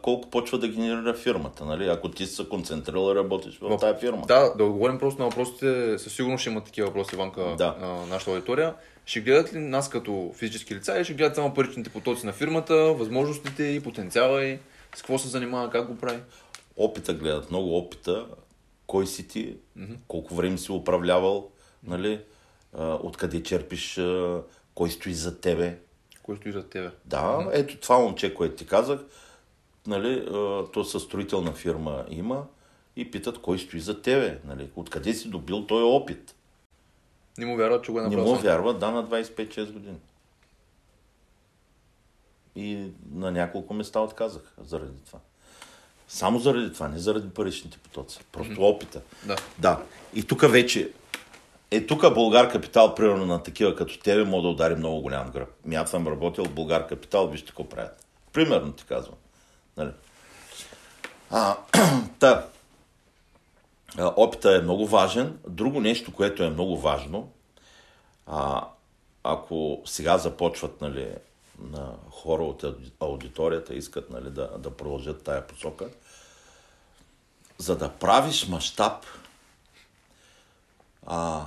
колко почва да генерира фирмата, нали? Ако ти се концентрирал и работиш в, В- тази фирма. Да, да отговорим просто на въпросите. Със сигурност ще има такива въпроси, Иванка, Да. а, нашата аудитория. Ще гледат ли нас като физически лица или ще гледат само паричните потоци на фирмата, възможностите и потенциала и с какво се занимава, как го прави? опита гледат, много опита, кой си ти, колко време си управлявал, нали, а, откъде черпиш, а, кой стои за тебе. Кой стои зад тебе? Да, ето това момче, което ти казах, нали, а, то със строителна фирма има и питат кой стои за тебе, нали, откъде си добил този опит. Не му вярват, че го е Не направил. му сам. вярва, да, на 25-6 години. И на няколко места отказах заради това. Само заради това, не заради паричните потоци. Просто опита. Да. Да. И тук вече. Е, тук Българ Капитал, примерно на такива като тебе, може да удари много голям гръб. Ми аз съм работил в Българ Капитал, вижте какво правят. Примерно ти казвам. Нали? А, та, опита е много важен. Друго нещо, което е много важно, а, ако сега започват нали, на хора от ауди- аудиторията, искат нали, да, да продължат тая посока, за да правиш мащаб, а,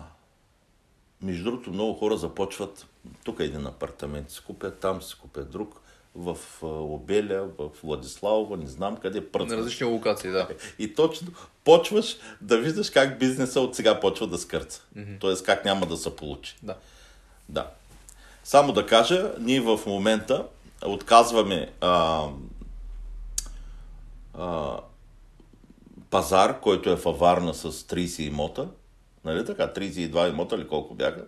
между другото, много хора започват, тук един апартамент си купят, там си купят друг, в Обеля, в Владиславова, не знам къде, На пръцат. различни локации, да. И точно почваш да виждаш как бизнеса от сега почва да скърца. Тоест как няма да се получи. Да. Да. Само да кажа, ние в момента отказваме а, а, пазар, който е във Варна с 30 имота. Нали така? 32 имота или колко бяха?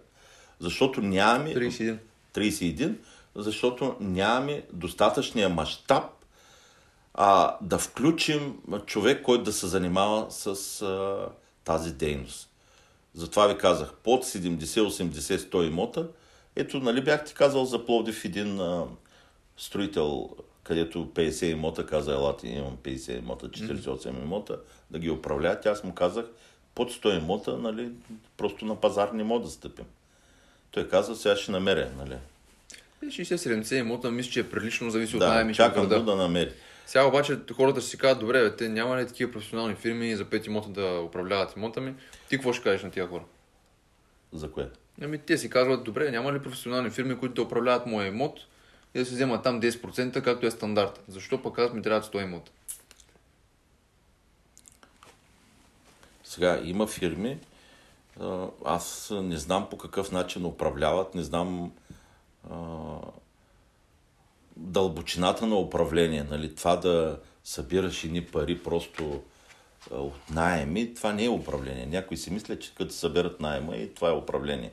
Защото нямаме... 31. 31, защото нямаме достатъчния мащаб а, да включим човек, който да се занимава с а, тази дейност. Затова ви казах, под 70, 80, 100 имота. Ето, нали бях ти казал за Пловдив един а, строител, където 50 имота, каза, елате, имам 50 имота, 48 mm-hmm. имота, да ги управляват. Аз му казах, под 100 имота, нали, просто на пазар не мога да стъпим. Той каза, сега ще намеря, нали. 60-70 имота, мисля, че е прилично, зависи да, от найеми. чакам го да намери. Сега обаче хората ще си казват, добре, бе, те няма ли такива професионални фирми за 5 имота да управляват имота ми? Ти какво ще кажеш на тия хора? За кое? Ами те си казват, добре, няма ли професионални фирми, които да управляват моя имот и да се вземат там 10%, както е стандарт. Защо пък аз ми трябва 100 имота? Сега има фирми, аз не знам по какъв начин управляват, не знам а, дълбочината на управление. Нали? Това да събираш едни пари просто от найеми, това не е управление. Някои си мислят, че като съберат найема и това е управление.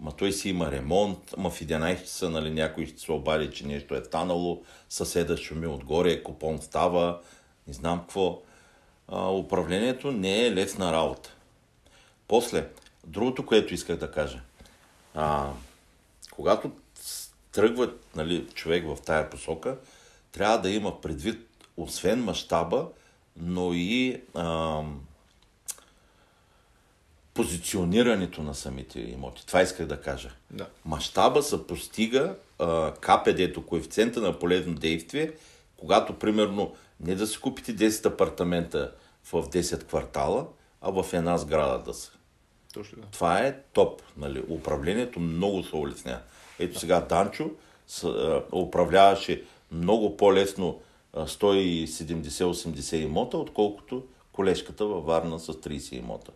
Ма той си има ремонт, ма в 11 часа нали, някой ще се обади, че нещо е станало, съседа шуми отгоре, купон става, не знам какво. А, управлението не е лесна работа. После, другото, което исках да кажа. А, когато тръгва нали, човек в тая посока, трябва да има предвид, освен мащаба, но и а, позиционирането на самите имоти. Това исках да кажа. Да. Мащаба се постига а, КПД-то, коефициента на полезно действие, когато примерно не да си купите 10 апартамента в 10 квартала, а в една сграда да са. Точно. Това е топ. Нали? Управлението много се улеснява. Ето сега Данчо с, а, управляваше много по-лесно 170-80 имота, отколкото колежката във Варна с 30 имота.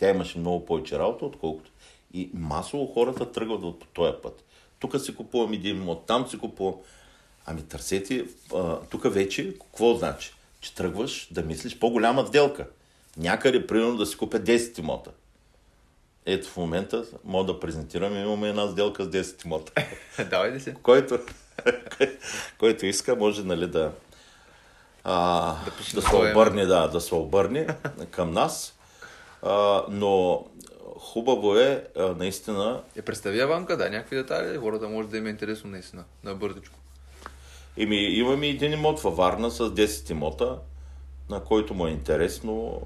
Тя имаше много повече работа, отколкото. И масово хората тръгват по този път. Тук си купувам един имот, там си купувам. Ами търсете, тук вече, какво значи? Че тръгваш да мислиш по-голяма сделка. Някъде, примерно, да си купя 10 имота. Ето в момента мога да презентирам, имаме една сделка с 10 имота. Давай да се. Който, който иска, може нали, да, а, Да да, се обърне, да, да се обърне към нас. А, но хубаво е а, наистина Е, представя банка, да, някакви детайли, хората може да им е интересно наистина, на бързичко. Ими, имаме един имот във Варна с 10 имота, на който му е интересно.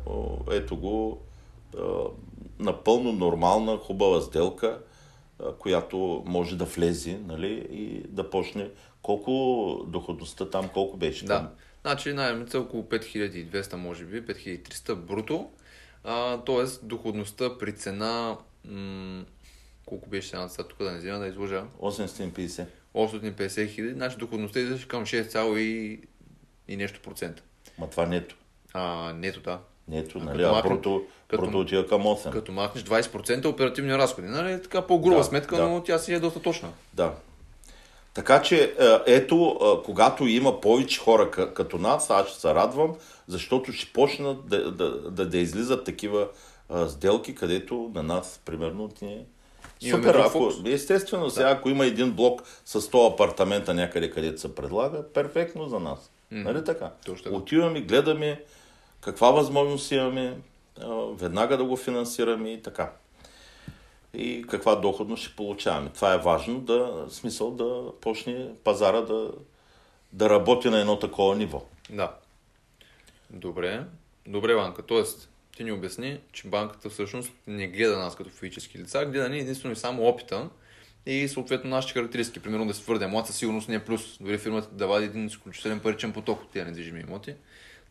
Ето го. а, Напълно нормална, хубава сделка, а, която може да влезе нали, и да почне. Колко доходността там, колко беше Да. там? Значи найемница около 5200, може би, 5300 бруто. А, тоест, доходността при цена... М- колко беше цената тук да не взема да изложа? 850. 850 хиляди. Значи доходността излиза към 6, и, и нещо процента. Ма това нето. А, нето, да. Нето, А нали? А като- бруто отива към 8. Като махнеш 20% оперативни разходи. Нали? Така по-груба Да, сметка, да. но тя си е доста точна. Да. Така че, е, ето, е, когато има повече хора като нас, аз ще се радвам, защото ще почнат да, да, да, да излизат такива а, сделки, където на нас, примерно, ни е Имаме Супер, ако, естествено, сега ако има един блок с 100 апартамента някъде, където се предлага, перфектно за нас. Нали така? Точно така. Отиваме, гледаме каква възможност имаме, веднага да го финансираме и така. И каква доходност ще получаваме. Това е важно, да, смисъл да почне пазара да, да работи на едно такова ниво. Да. Добре. Добре, банка. Тоест, ти ни обясни, че банката всъщност не гледа нас като физически лица, гледа ни единствено и само опита и съответно нашите характеристики. Примерно да си твърде млад, със сигурност не е плюс. Дори фирмата да вади един изключителен паричен поток от тези недвижими имоти.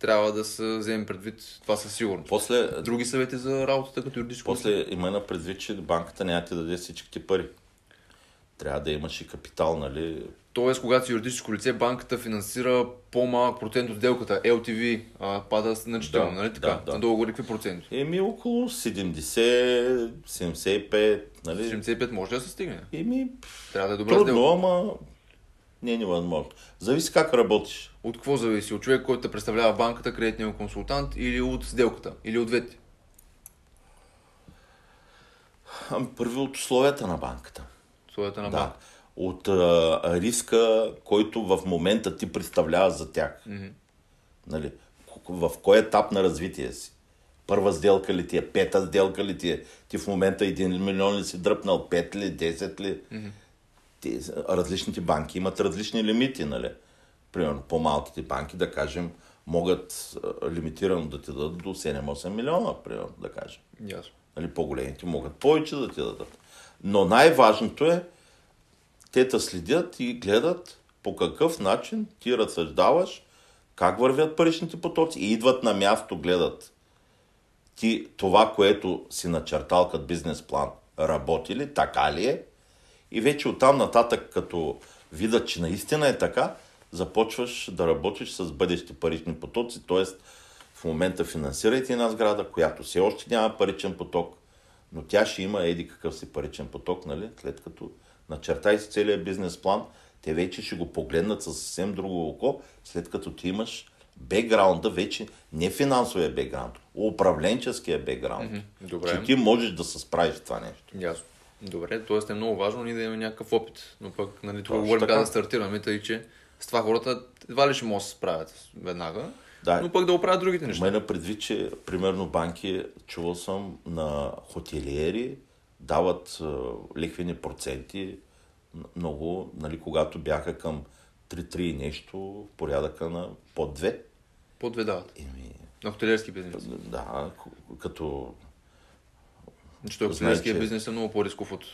Трябва да се вземе предвид това със сигурност. После, Други съвети за работата като юридическо после има на предвид, че банката няма да даде всичките пари. Трябва да имаш и капитал, нали? Тоест, когато си юридическо лице, банката финансира по-малък процент от сделката. LTV а, пада значително, Да, нали така? да, да. Надолу горе какви проценти? Еми около 70, 75, нали? 75 може да се стигне. Еми, Трябва да е добра сделка. трудно, ама не е невъзможно. Зависи как работиш. От какво зависи? От човек, който те представлява банката, кредитния консултант или от сделката? Или от двете? Ами първи от условията на банката. Условията на Да. банка. от а, риска, който в момента ти представлява за тях. Мгм. Нали? В кой етап на развитие си? Първа сделка ли ти е? Пета сделка ли ти е? Ти в момента един милион ли си дръпнал? Пет ли? Десет ли? Те, различните банки имат различни лимити, нали? Примерно по-малките банки, да кажем, могат лимитирано да ти дадат до 7-8 милиона, примерно, да кажем. Ясно. Нали, по-големите могат повече да ти дадат. Но най-важното е, те те следят и гледат по какъв начин ти разсъждаваш, как вървят паричните потоци и идват на място, гледат ти това, което си начертал като бизнес план, работи ли, така ли е? И вече оттам нататък, като видят, че наистина е така, започваш да работиш с бъдещи парични потоци, т.е. в момента финансирайте една сграда, която все още няма паричен поток, но тя ще има еди какъв си паричен поток, нали? след като начертай си целият бизнес план, те вече ще го погледнат със съвсем друго око, след като ти имаш бекграунда вече, не финансовия бекграунд, управленческия бекграунд. Добре. Че ти можеш да се справиш това нещо. Ясно. Добре, т.е. е много важно ние да имаме някакъв опит. Но пък, нали, тук говорим така. да стартираме, тъй че с това хората едва ли ще могат да се справят веднага, Да. но пък да оправят другите неща. Мене предвид, че примерно банки, чувал съм на хотелиери, дават лихвени проценти много, нали, когато бяха към 3-3 и нещо, в порядъка на под 2. По две дават. Еми, На хотелиерски бизнес. да, като Защото той че- бизнес е много по-рисков от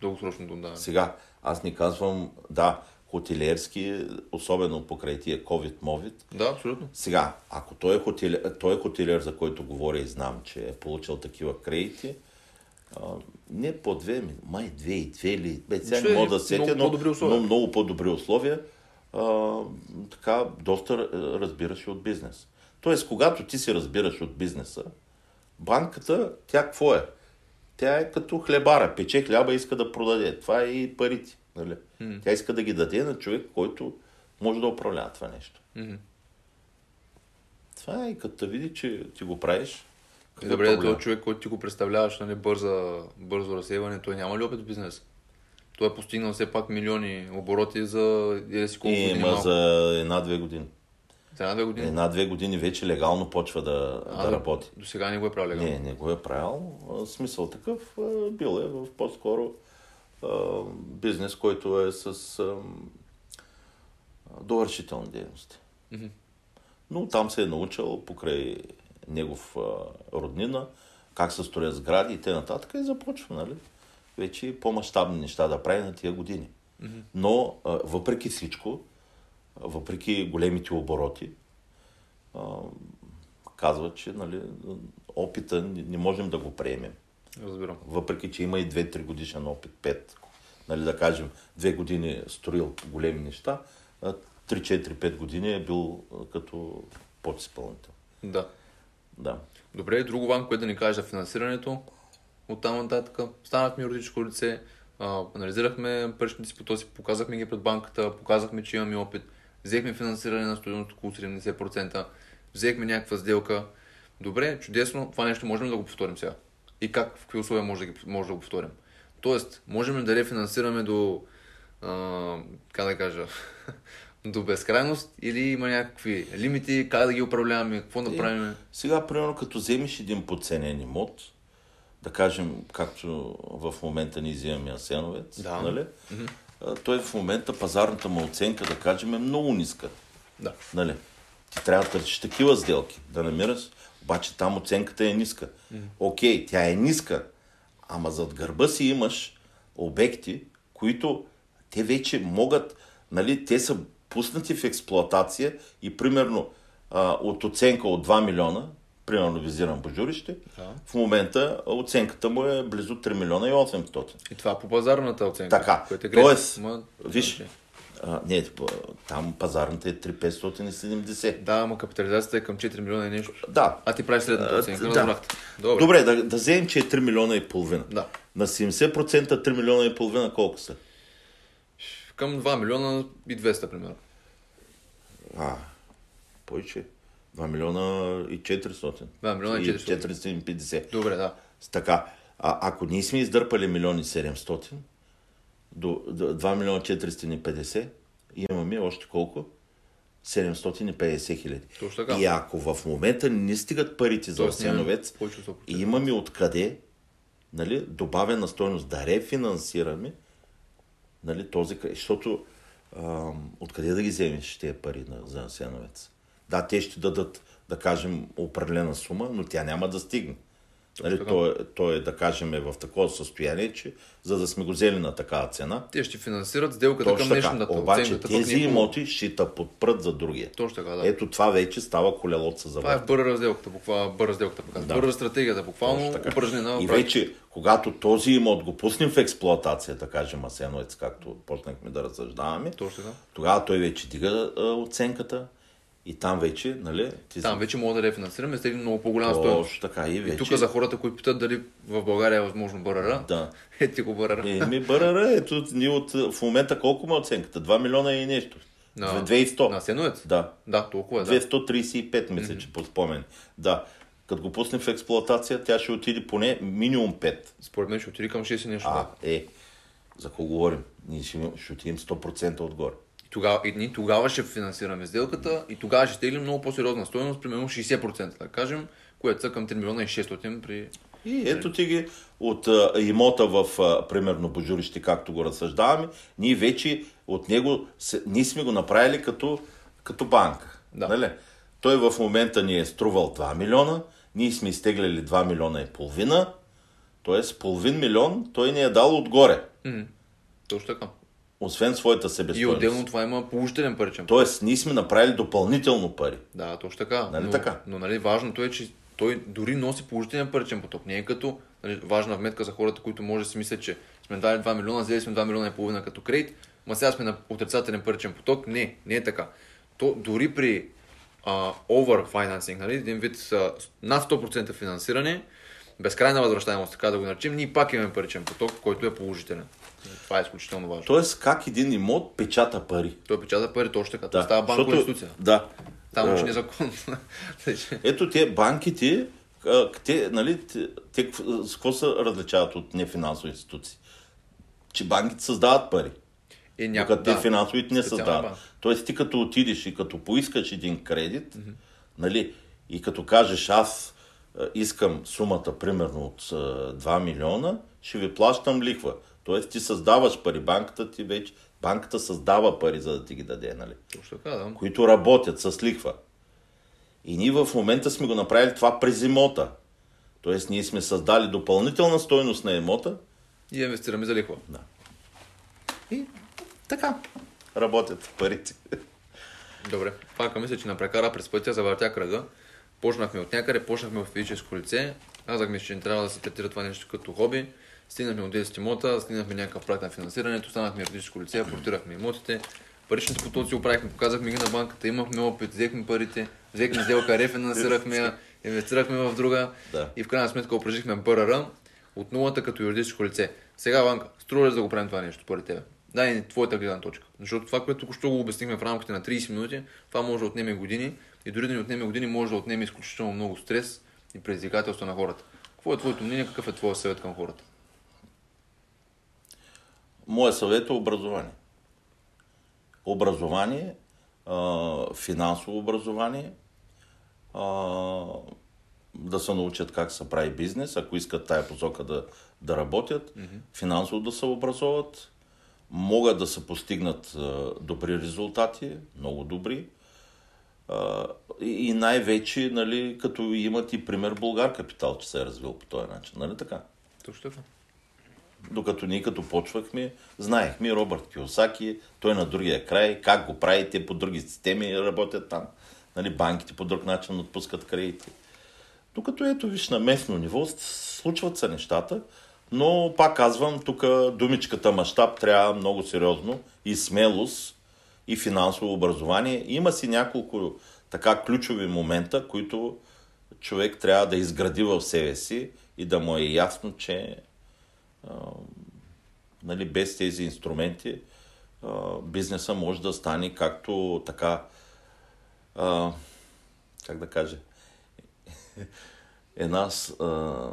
дългосрочното даване. сега, аз не казвам, да, хотелиерски, особено покрай тия COVID-мовид, Да, абсолютно. Сега, ако той е, хотелиер, той е хотелиер, за който говоря и знам, че е получил такива кредити, а, не по две, май две и две или... Бе, сега Че не мога да сетя, но, но много по-добри условия. А, така, доста разбираш от бизнес. Тоест, когато ти се разбираш от бизнеса, банката, тя какво е? Тя е като хлебара, пече хляба и иска да продаде. Това е и парите. Нали? Тя иска да ги даде на човек, който може да управлява това нещо. Мгм. Това е и като види, че ти го правиш. Е добре, да този човек, който ти го представляваш, нали, бърза, бързо разсейване, той няма ли опит в бизнес? Той е постигнал все пак милиони обороти за или си колко И, години ма малко. за една-две години. Една-две години. Една-две години вече легално почва да, А, да работи. До сега не го е правил легално. Не, не го е правил. Смисъл такъв бил е в по-скоро бизнес, който е с довършителни дейности. Но там се е научил покрай негов роднина, как се строят сгради и т.н. и започва, нали? Вече по-масштабни неща да прави на тия години. Но въпреки всичко, въпреки големите обороти, казва, че нали, опита не можем да го приемем. Разбирам. Въпреки, че има и 2-3 годишен опит, 5. Нали, да кажем, 2 години строил големи неща, а 3-4-5 години е бил като подизпълнител. Да. Да. Добре, друго вам, което да ни кажеш за финансирането. От там нататък станахме юридическо лице, анализирахме паричните си потоци, показахме ги пред банката, показахме, че имаме опит, взехме финансиране на стоеност около 70%, взехме някаква сделка. Добре, чудесно, това нещо можем да го повторим сега. И как, в какви условия може да, ги, може да го повторим. Тоест, можем ли да рефинансираме до, а, как да кажа, до безкрайност или има някакви лимити, как да ги управляваме, какво да правим? Сега, примерно, като вземеш един подценен имот, да кажем, както в момента ни вземаме Асеновец, Да. нали? а, той в момента пазарната му оценка, да кажем, е много ниска. Да. Нали? Ти трябва да търсиш такива сделки, да намираш, обаче там оценката е ниска. Окей, тя е ниска, ама зад гърба си имаш обекти, които те вече могат, нали, те са пуснати в експлоатация и примерно а, от оценка от 2 милиона, примерно визирам Божурище, Да. в момента оценката му е близо 3 милиона и 800. И това по пазарната оценка. Така, което е грешно. тоест, Ма, виж, окей. а, не, там пазарната е 3570. Да, ама капитализацията е към 4 милиона и нещо. Да. А ти правиш следната А, оценка, да. Добре. Добре, да, да вземем, че е 3 милиона и половина. Да. На 70% 3 милиона и половина колко са? Към 2 милиона и 200, примерно. А, повече. 2 милиона и 400. 2 милиона и 400. 450. Добре, да. Така, а, ако ние сме издърпали милиони 700, до, до 2 милиона 450, имаме още колко? 750 хиляди. И ако в момента не стигат парите за 100%. имаме откъде нали, добавена стойност да рефинансираме нали, този, край. защото ам, откъде да ги вземеш тези пари на, за Асеновец? Да, те ще дадат, да кажем, определена сума, но тя няма да стигне. Нали, така. то, е, то е, да кажем, е в такова състояние, че за да сме го взели на такава цена, Те ще финансират сделката към точно днешна така. Обаче Оценката тези е имоти ще те подпрат за другия. Точно така, да. Ето това вече става колелоца за Това е бърза разделката, буквално бърза сделката. Да. Бърза стратегията, буквално упражнена И вече, когато този имот го пуснем в експлоатация, да кажем Асеновец, както почнахме да разсъждаваме, тогава той вече дига а, оценката и там вече, нали, ти Там вече мога да рефинансираме с един много по-голяма стоеност. Точно така и вече. И тук за хората, които питат дали в България е възможно БРР, Да. е ти го БРР. Еми, БРР, ето, ние от, в момента колко е оценката? 2 милиона и нещо. На- 2100. На Сеновец? Да. Да, толкова е, да. 235, мисля, че по спомен. Да. Като го пуснем в експлоатация, тя ще отиде поне минимум 5. Според мен ще отиде към 6 и нещо. А, да. е, за какво говорим? Ние ще, ще отидем 100% отгоре. И тогава, и ние тогава ще финансираме сделката и тогава ще теглим много по-сериозна стоеност, примерно 60%, да кажем, което са към 3 милиона и 600 при... И ето ти ги от а, имота в, а, примерно, Божурище, както го разсъждаваме, ние вече от него, се, ние сме го направили като, като банка. Да. Нали? Той в момента ни е струвал 2 милиона, ние сме изтегляли 2 милиона и половина, т.е. половин милион той ни е дал отгоре, Мгм. Точно така. Освен своята И себестойност. отделно това има положителен паричен Тоест, ние сме направили допълнително пари. Да, точно така. Нали но, така? Но нали, важното е, че той дори носи положителен паричен поток. Не е като нали, важна вметка за хората, които може да си мислят, че сме дали 2 милиона, взели сме 2 милиона и половина като кредит, ма сега сме на отрицателен паричен поток. Не, не е така. То дори при а, overfinancing, нали, един вид а, над 100% финансиране, безкрайна възвръщаемост, така да го наречем, ние пак имаме паричен поток, който е положителен. Това е изключително важно. Тоест, как един имот печата пари. Той печата пари точно така. Да, става банкова защото- институция. Да. Там А, учи незаконно. Ето те банките, те, нали, те, те с какво се различават от нефинансови институции? Че банките създават пари. е, Докато те финансовите не създават. банка. Тоест ти като отидеш и като поискаш един кредит, нали, и като кажеш аз искам сумата примерно от а, 2 милиона, ще ви плащам лихва. Тоест ти създаваш пари, банката ти вече, банката създава пари, за да ти ги даде, нали? Точно така, да. които работят с лихва. И ние в момента сме го направили това през имота. Тоест ние сме създали допълнителна стойност на имота И инвестираме за лихва. да. и така работят парите. Добре. Пак мисля, че напрекара през пътя, завъртя кръга. Почнахме от някъде, почнахме в физическо лице. Казахме, че не трябва да се третира това нещо като хоби. Стигнахме от 10 имота, стигнахме някакъв проект на финансирането, станахме юридическо лице, апортирахме имотите. Паричните потоци оправихме, показахме ги на банката, имахме опит, взехме парите, взехме сделка, рефинансирахме я, инвестирахме в друга Да. и в крайна сметка упражнихме БРР от нулата като юридическо лице. Сега, Банка, струва ли да го правим това нещо според тебе? Дай ни твоята гледна точка. Защото това, което току-що го обяснихме в рамките на 30 минути, това може да отнеме години и дори да ни отнеме години, може да отнеме изключително много стрес и предизвикателство на хората. Какво е твоето мнение, какъв е твоят съвет към хората? Моя съвет е образование. Образование, а, финансово образование, а, да се научат как се прави бизнес, ако искат тая посока да, да работят, финансово да се образоват, могат да се постигнат а, добри резултати, много добри. А, и най-вече, нали, като имат и пример Българ Капитал, че се е развил по този начин. Нали така? Точно така. Докато ние като почвахме, знаехме Робърт Киосаки, той на другия край, как го прави, те по други системи работят там. Нали, банките по друг начин отпускат кредити. Докато ето виж на местно ниво, случват се нещата, но пак казвам, тук думичката мащаб трябва много сериозно и смелост и финансово образование. Има си няколко така ключови момента, които човек трябва да изгради в себе си и да му е ясно, че а, нали, без тези инструменти а, бизнеса може да стане както така, а, как да кажа, една а,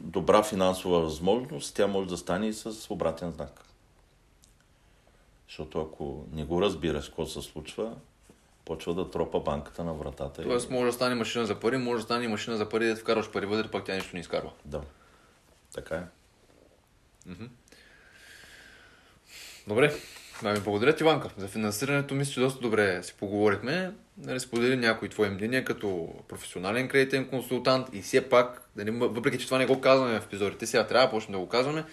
добра финансова възможност, тя може да стане и с обратен знак. Защото ако не го разбираш какво се случва, почва да тропа банката на вратата. Тоест може да стане машина за пари, може да стане машина за пари, да вкарваш пари вътре, пак тя нищо не изкарва. Да. Така е. Добре. Да ми благодаря ти, Иванка. За финансирането мисля, че доста добре си поговорихме. Нали, сподели някои твои мнения като професионален кредитен консултант и все пак, нали, въпреки че това не го казваме в епизодите, сега трябва да почнем да го казваме,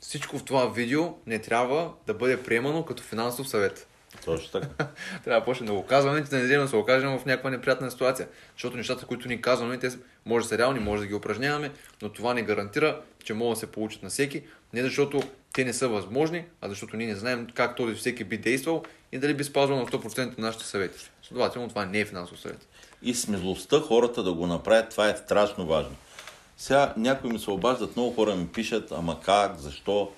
всичко в това видео не трябва да бъде приемано като финансов съвет. Точно така. трябва да почнем да го казваме, че да не да се окажем в някаква неприятна ситуация. Защото нещата, които ни казваме, те може да са реални, може да ги упражняваме, но това не гарантира, че могат да се получат на всеки. Не защото те не са възможни, а защото ние не знаем как този всеки би действал и дали би спазвал на 100% нашите съвети. Следователно, това не е финансов съвет. И смелостта хората да го направят, това е страшно важно. Сега някои ми се обаждат, много хора ми пишат, ама как, защо?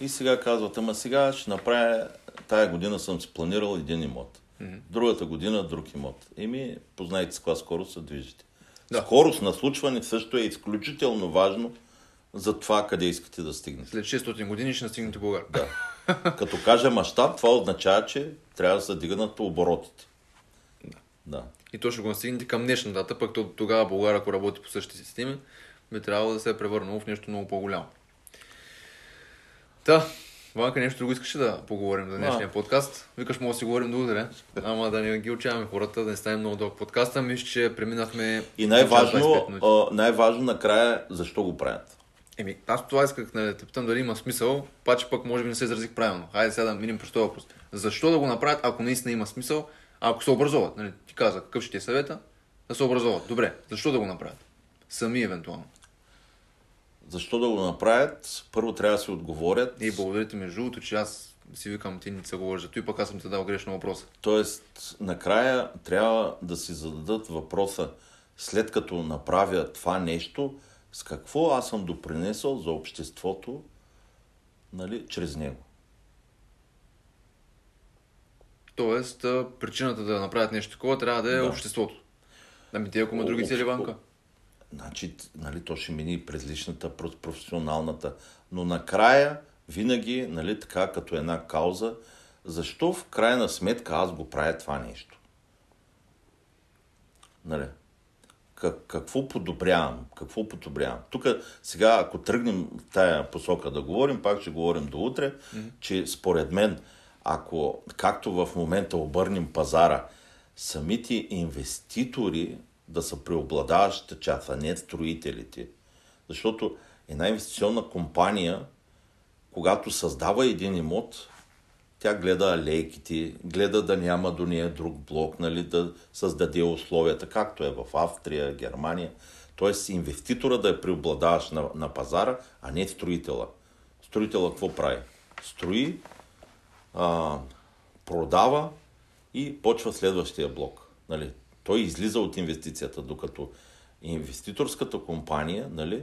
И сега казват, ама сега ще направя, тая година съм си планирал един имот. Mm-hmm. Другата година друг имот. Еми, познайте с каква скорост се движите. Да. Скорост на случване също е изключително важно за това къде искате да стигнете. След 600 години ще настигнете Българ. Да. Като кажа мащаб, това означава, че трябва да се дигнат оборотите. Да. да. И то ще го настигнете към днешна дата, пък тогава България, ако работи по същите системи, би трябвало да се е превърнало в нещо много по-голямо. Та, Ванка, нещо друго искаше да поговорим за днешния а. подкаст. Викаш, може да си говорим до утре, ама да не ги учаваме хората, да не ставим много дълъг подкаста. Мисля, че преминахме... И най-важно, най-важно накрая, защо го правят? Еми, аз това исках нали, да те питам дали има смисъл, паче пък може би не се изразих правилно. Хайде сега да минем през този въпрос. Защо да го направят, ако наистина има смисъл, ако се образуват? Нали, ти каза, какъв ще ти е съвета? Да се образуват. Добре, защо да го направят? Сами евентуално. Защо да го направят? Първо трябва да си отговорят. И благодаря ти между другото, че аз си викам, ти не се говориш за и пък аз съм те дал грешно въпроса. Тоест, накрая трябва да си зададат въпроса, след като направя това нещо, с какво аз съм допринесъл за обществото нали, чрез него. Тоест, причината да направят нещо такова трябва да е да. обществото. Ами те, ако има други цели банка. Значи, нали, то ще мини през личната, през професионалната. Но накрая, винаги, нали, така като една кауза, защо в крайна сметка аз го правя това нещо? Нали? как, какво подобрявам, какво подобрявам. Тук сега, ако тръгнем в тая посока да говорим, пак ще говорим до утре, mm-hmm. че според мен, ако както в момента обърнем пазара, самите инвеститори да са преобладаващата част, а не строителите. Защото една инвестиционна компания, когато създава един имот, тя гледа алейките, гледа да няма до нея друг блок, нали, да създаде условията, както е в Австрия, Германия. Тоест инвеститора да е преобладаващ на, на пазара, а не строителя. Строителя какво прави? Строи, а, продава и почва следващия блок. Нали. Той излиза от инвестицията, докато инвеститорската компания, нали,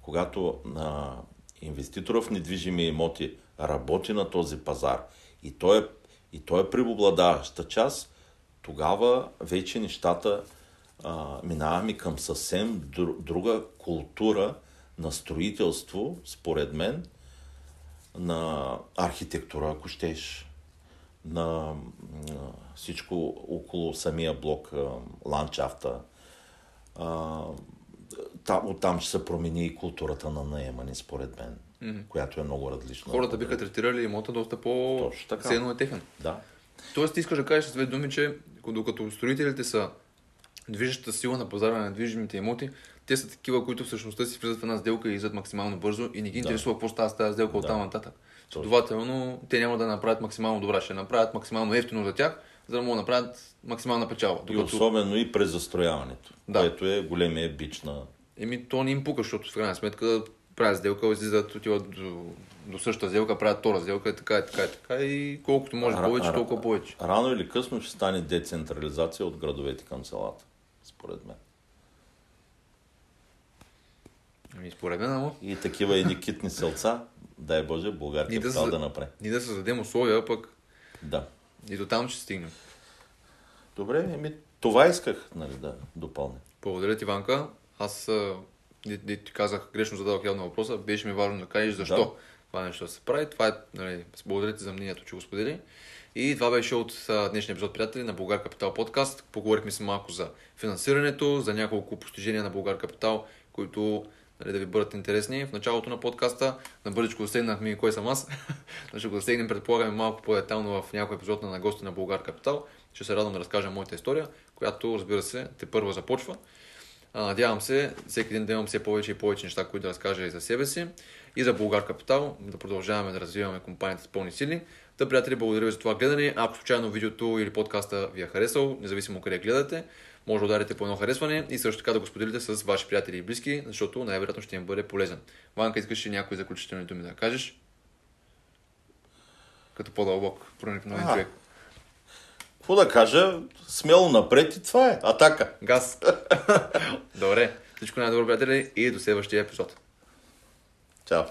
когато а, инвеститора в недвижими имоти работи на този пазар и той е, и той е преобладаваща част, тогава вече нещата а, минаваме към съвсем друга култура на строителство, според мен, на архитектура, ако щеш, на, всичко около самия блок, ландшафта. Там, оттам ще се промени и културата на наемане, според мен mm-hmm. която е много различна. Хората биха третирали имота доста по ценно е техен. Да. Тоест, ти искаш да кажеш с две думи, че докато строителите са движещата сила на пазара на движимите имоти, те са такива, които всъщност си влизат в една сделка и излизат максимално бързо и не ги интересува да. какво става с тази сделка да. от там нататък. Следователно, те няма да направят максимално добра, ще направят максимално ефтино за тях, за да могат да направят максимална печалба. Докато... И особено и през застрояването, да. което е големия бич на... Еми, то не им пука, защото в крайна сметка правят сделка, излизат, отиват до, до същата сделка, правят втора сделка и така и така и така и колкото може а, повече, толкова повече. Рано или късно ще стане децентрализация от градовете към селата, според мен. Ами според мен, ама. И такива едни китни селца, дай Боже, България да, да, да направи. Ние да създадем условия, пък да. и до там ще стигнем. Добре, еми, това исках нали, да допълня. Благодаря ти, Ванка. Аз де, де ти казах, грешно зададох явно въпроса, беше ми важно да кажеш защо Да. това нещо да се прави. Това е, нали, благодаря ти за мнението, че го сподели. И това беше от а, днешния епизод, приятели, на Българ Капитал подкаст. Поговорихме си малко за финансирането, за няколко постижения на Българ Капитал, които нали, да ви бъдат интересни. В началото на подкаста на бързичко засегнахме и кой съм аз. Ще го засегнем, предполагаме, малко по-детално в някой епизод на гости на Българ Капитал. Ще се радвам да разкажа моята история, която, разбира се, те първо започва. А, надявам се всеки ден да имам все повече и повече неща, които да разкажа и за себе си, и за Българ Капитал, да продължаваме да развиваме компанията с пълни сили. Та, приятели, благодаря ви за това гледане. Ако случайно видеото или подкаста ви е харесал, независимо къде гледате, може да ударите по едно харесване и също така да го споделите с ваши приятели и близки, защото най-вероятно ще им бъде полезен. Ванка, искаш ли някои заключителни думи да кажеш? Като по-дълбок проникновен човек. Какво да кажа? Смело напред и това е. Атака. Газ. Добре. Всичко най-добро, приятели, и до следващия епизод. Чао.